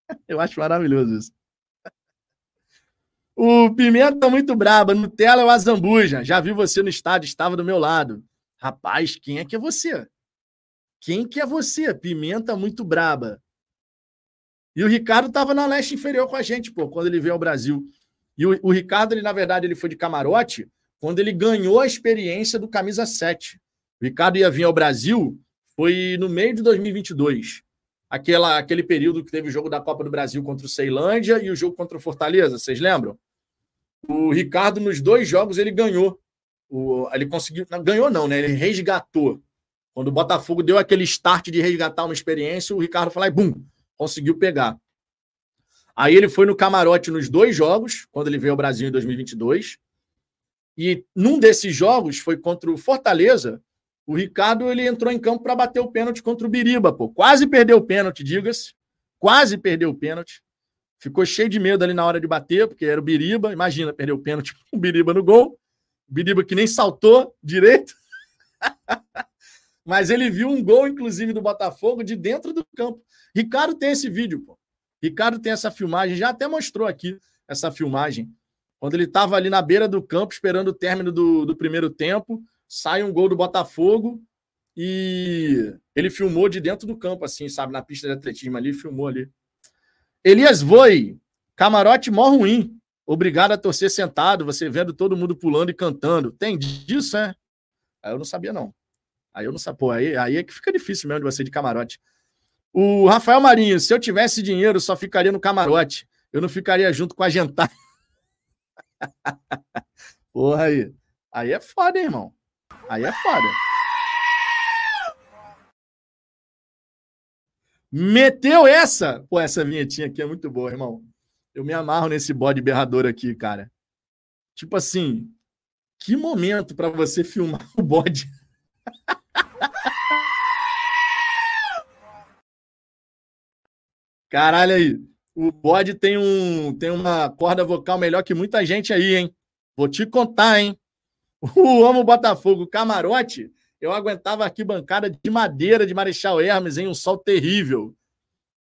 Eu acho maravilhoso isso. O Pimenta muito braba. Nutella é o Azambuja. Já vi você no estádio, estava do meu lado. Rapaz, quem é que é você? Quem que é você? Pimenta muito braba. E o Ricardo estava na leste inferior com a gente, pô, quando ele veio ao Brasil. E o, o, Ricardo, ele, na verdade, ele foi de camarote quando ele ganhou a experiência do camisa 7. O Ricardo ia vir ao Brasil foi no meio de 2022. Aquela, aquele período que teve o jogo da Copa do Brasil contra o Ceilândia e o jogo contra o Fortaleza, vocês lembram? O Ricardo, nos dois jogos, ele ganhou. O, ele conseguiu. Não, ganhou, não, né? Ele resgatou. Quando o Botafogo deu aquele start de resgatar uma experiência, o Ricardo falou e bum, conseguiu pegar. Aí ele foi no camarote nos dois jogos, quando ele veio ao Brasil em 2022. E num desses jogos foi contra o Fortaleza, o Ricardo ele entrou em campo para bater o pênalti contra o Biriba, pô. Quase perdeu o pênalti, diga-se. Quase perdeu o pênalti. Ficou cheio de medo ali na hora de bater, porque era o Biriba. Imagina, perdeu o pênalti o Biriba no gol. O Biriba que nem saltou direito. Mas ele viu um gol, inclusive, do Botafogo de dentro do campo. Ricardo tem esse vídeo, pô. Ricardo tem essa filmagem, já até mostrou aqui essa filmagem. Quando ele estava ali na beira do campo, esperando o término do, do primeiro tempo, sai um gol do Botafogo e ele filmou de dentro do campo, assim, sabe, na pista de atletismo ali, filmou ali. Elias Voi, camarote mó ruim. Obrigado a torcer sentado, você vendo todo mundo pulando e cantando. Tem disso, é? Aí eu não sabia, não. Aí eu não sabia. Pô, aí, aí é que fica difícil mesmo de você de camarote. O Rafael Marinho, se eu tivesse dinheiro, só ficaria no camarote. Eu não ficaria junto com a gentalha. Porra aí. Aí é foda, hein, irmão. Aí é foda. Meteu essa! Pô, essa vinhetinha aqui é muito boa, irmão. Eu me amarro nesse bode berrador aqui, cara. Tipo assim, que momento para você filmar o bode. Caralho aí. O bode tem, um, tem uma corda vocal melhor que muita gente aí, hein? Vou te contar, hein? O Amo Botafogo Camarote, eu aguentava arquibancada de madeira de Marechal Hermes, em um sol terrível.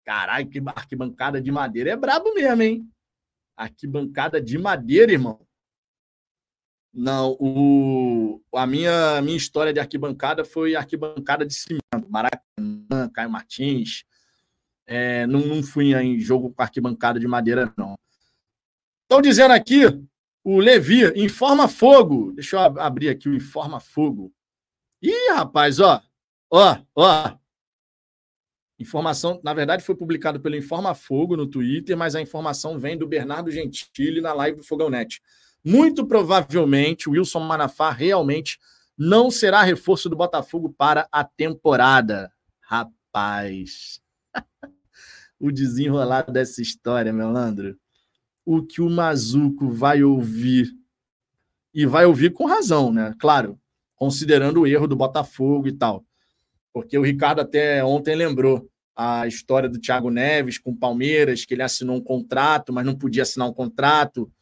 Caralho, que arquibancada de madeira é brabo mesmo, hein? Arquibancada de madeira, irmão. Não, o, a minha, minha história de arquibancada foi arquibancada de cimento. Maracanã, Caio Martins, é, não, não fui em jogo com arquibancada de madeira, não. Estão dizendo aqui, o Levi, informa fogo. Deixa eu abrir aqui o informa fogo. Ih, rapaz, ó. Ó, ó. Informação, na verdade, foi publicado pelo Informa Fogo no Twitter, mas a informação vem do Bernardo Gentili na live do Fogão Net. Muito provavelmente, o Wilson Manafá realmente não será reforço do Botafogo para a temporada. Rapaz. o desenrolar dessa história, Melandro. O que o Mazuco vai ouvir. E vai ouvir com razão, né? Claro, considerando o erro do Botafogo e tal. Porque o Ricardo até ontem lembrou a história do Thiago Neves com o Palmeiras, que ele assinou um contrato, mas não podia assinar um contrato,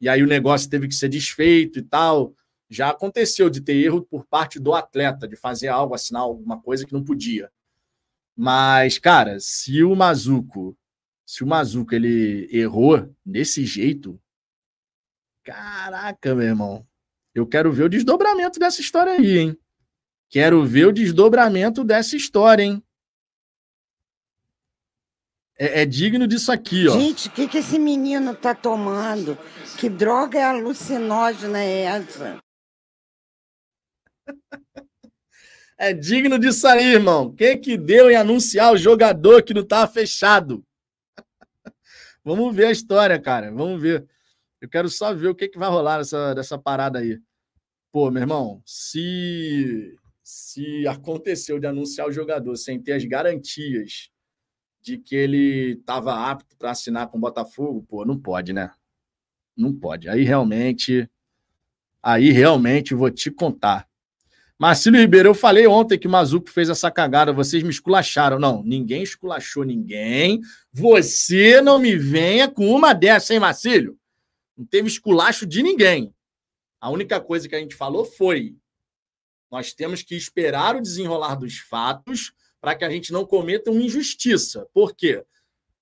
e aí o negócio teve que ser desfeito e tal. Já aconteceu de ter erro por parte do atleta, de fazer algo, assinar alguma coisa que não podia. Mas, cara, se o Mazuco, se o Mazuco ele errou desse jeito, caraca, meu irmão, eu quero ver o desdobramento dessa história aí, hein? Quero ver o desdobramento dessa história, hein? É, é digno disso aqui, ó. Gente, o que, que esse menino tá tomando? Que droga alucinógena é essa? É digno disso aí, irmão. Quem que deu em anunciar o jogador que não estava fechado? Vamos ver a história, cara. Vamos ver. Eu quero só ver o que, que vai rolar nessa, dessa parada aí. Pô, meu irmão, se, se aconteceu de anunciar o jogador sem ter as garantias de que ele estava apto para assinar com o Botafogo, pô, não pode, né? Não pode. Aí realmente. Aí realmente vou te contar. Marcílio Ribeiro, eu falei ontem que o Mazuco fez essa cagada, vocês me esculacharam. Não, ninguém esculachou ninguém. Você não me venha com uma dessa, hein, Marcílio? Não teve esculacho de ninguém. A única coisa que a gente falou foi: nós temos que esperar o desenrolar dos fatos para que a gente não cometa uma injustiça. Por quê?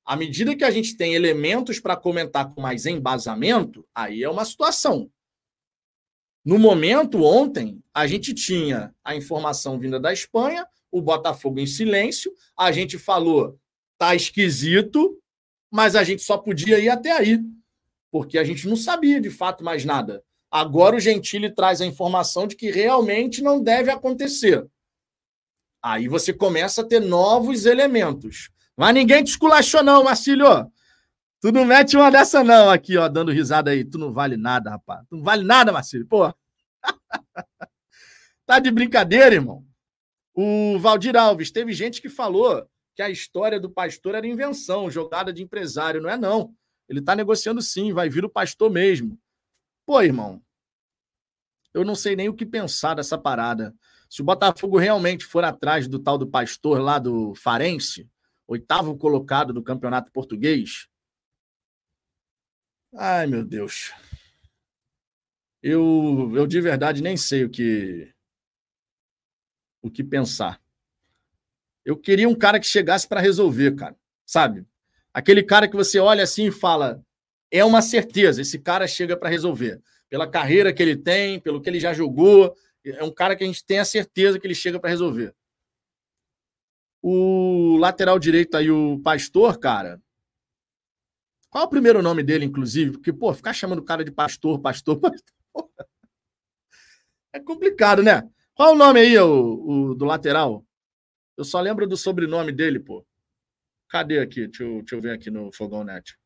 À medida que a gente tem elementos para comentar com mais embasamento, aí é uma situação. No momento, ontem, a gente tinha a informação vinda da Espanha, o Botafogo em silêncio, a gente falou, tá esquisito, mas a gente só podia ir até aí, porque a gente não sabia de fato mais nada. Agora o Gentili traz a informação de que realmente não deve acontecer. Aí você começa a ter novos elementos. Mas ninguém te esculachou, não, Marcílio. Tu não mete uma dessa, não, aqui, ó, dando risada aí. Tu não vale nada, rapaz. Tu não vale nada, Marcílio. Pô. tá de brincadeira, irmão. O Valdir Alves, teve gente que falou que a história do pastor era invenção, jogada de empresário. Não é, não. Ele tá negociando sim, vai vir o pastor mesmo. Pô, irmão, eu não sei nem o que pensar dessa parada. Se o Botafogo realmente for atrás do tal do pastor lá do Farense, oitavo colocado do campeonato português, Ai, meu Deus. Eu, eu de verdade nem sei o que o que pensar. Eu queria um cara que chegasse para resolver, cara. Sabe? Aquele cara que você olha assim e fala: é uma certeza, esse cara chega para resolver. Pela carreira que ele tem, pelo que ele já jogou, é um cara que a gente tem a certeza que ele chega para resolver. O lateral direito aí, o Pastor, cara, qual é o primeiro nome dele, inclusive? Porque, pô, ficar chamando o cara de pastor, pastor, pastor. É complicado, né? Qual o nome aí, o, o, do lateral? Eu só lembro do sobrenome dele, pô. Cadê aqui? Deixa eu, deixa eu ver aqui no Fogão Net.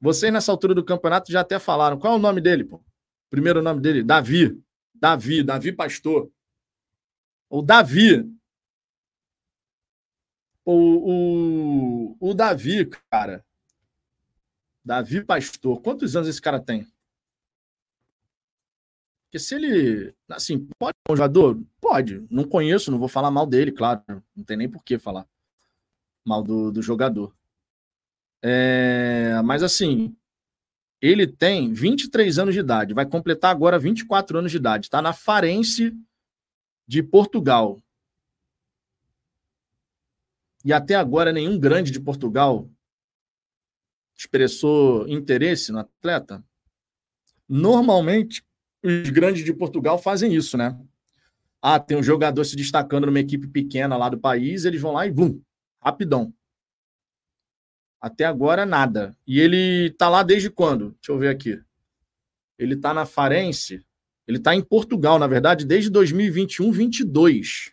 Vocês, nessa altura do campeonato, já até falaram. Qual é o nome dele, pô? Primeiro nome dele? Davi. Davi, Davi Pastor. O Davi O, o, o Davi, cara. Davi Pastor. Quantos anos esse cara tem? Porque se ele. Assim, pode ser um jogador? Pode. Não conheço, não vou falar mal dele, claro. Não tem nem por que falar mal do, do jogador. É, mas assim, ele tem 23 anos de idade, vai completar agora 24 anos de idade. Está na Farense de Portugal. E até agora nenhum grande de Portugal expressou interesse no atleta. Normalmente, os grandes de Portugal fazem isso, né? Ah, tem um jogador se destacando numa equipe pequena lá do país, eles vão lá e bum, rapidão. Até agora, nada. E ele tá lá desde quando? Deixa eu ver aqui. Ele tá na Farense. Ele tá em Portugal, na verdade, desde 2021, 22.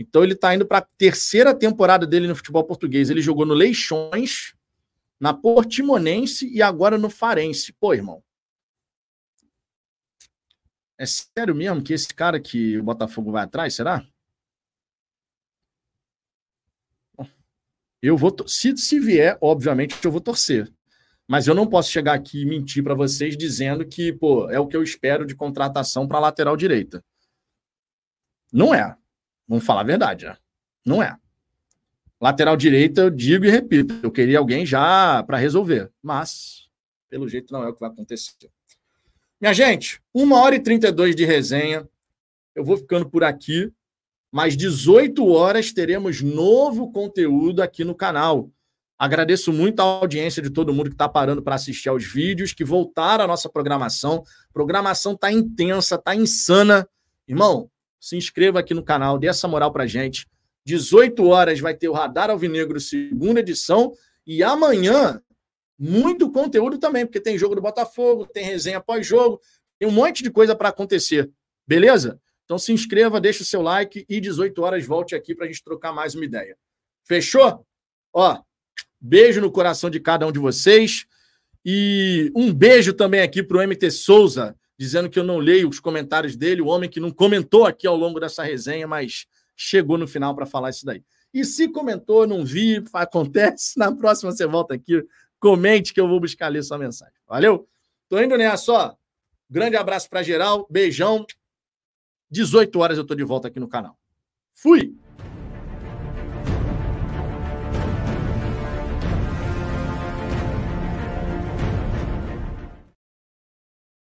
Então ele tá indo para a terceira temporada dele no futebol português. Ele jogou no Leixões, na Portimonense e agora no Farense. Pô, irmão. É sério mesmo que esse cara que o Botafogo vai atrás, será? Eu vou, se, se vier, obviamente, eu vou torcer. Mas eu não posso chegar aqui e mentir para vocês dizendo que, pô, é o que eu espero de contratação para lateral direita. Não é. Vamos falar a verdade, né? Não é. Lateral direita, eu digo e repito, eu queria alguém já para resolver. Mas, pelo jeito, não é o que vai acontecer. Minha gente, uma hora e 32 de resenha. Eu vou ficando por aqui. Mais 18 horas teremos novo conteúdo aqui no canal. Agradeço muito a audiência de todo mundo que está parando para assistir aos vídeos, que voltaram à nossa programação. A programação está intensa, está insana. Irmão, se inscreva aqui no canal, dê essa moral para gente. 18 horas vai ter o Radar Alvinegro, segunda edição. E amanhã, muito conteúdo também, porque tem jogo do Botafogo, tem resenha pós-jogo, tem um monte de coisa para acontecer. Beleza? Então se inscreva, deixa o seu like e 18 horas volte aqui para a gente trocar mais uma ideia. Fechou? Ó, beijo no coração de cada um de vocês. E um beijo também aqui para o MT Souza, dizendo que eu não leio os comentários dele, o homem que não comentou aqui ao longo dessa resenha, mas chegou no final para falar isso daí. E se comentou, não vi, acontece, na próxima você volta aqui, comente que eu vou buscar ler sua mensagem. Valeu? Tô indo nessa, ó. Grande abraço para geral, beijão. 18 horas eu estou de volta aqui no canal. Fui!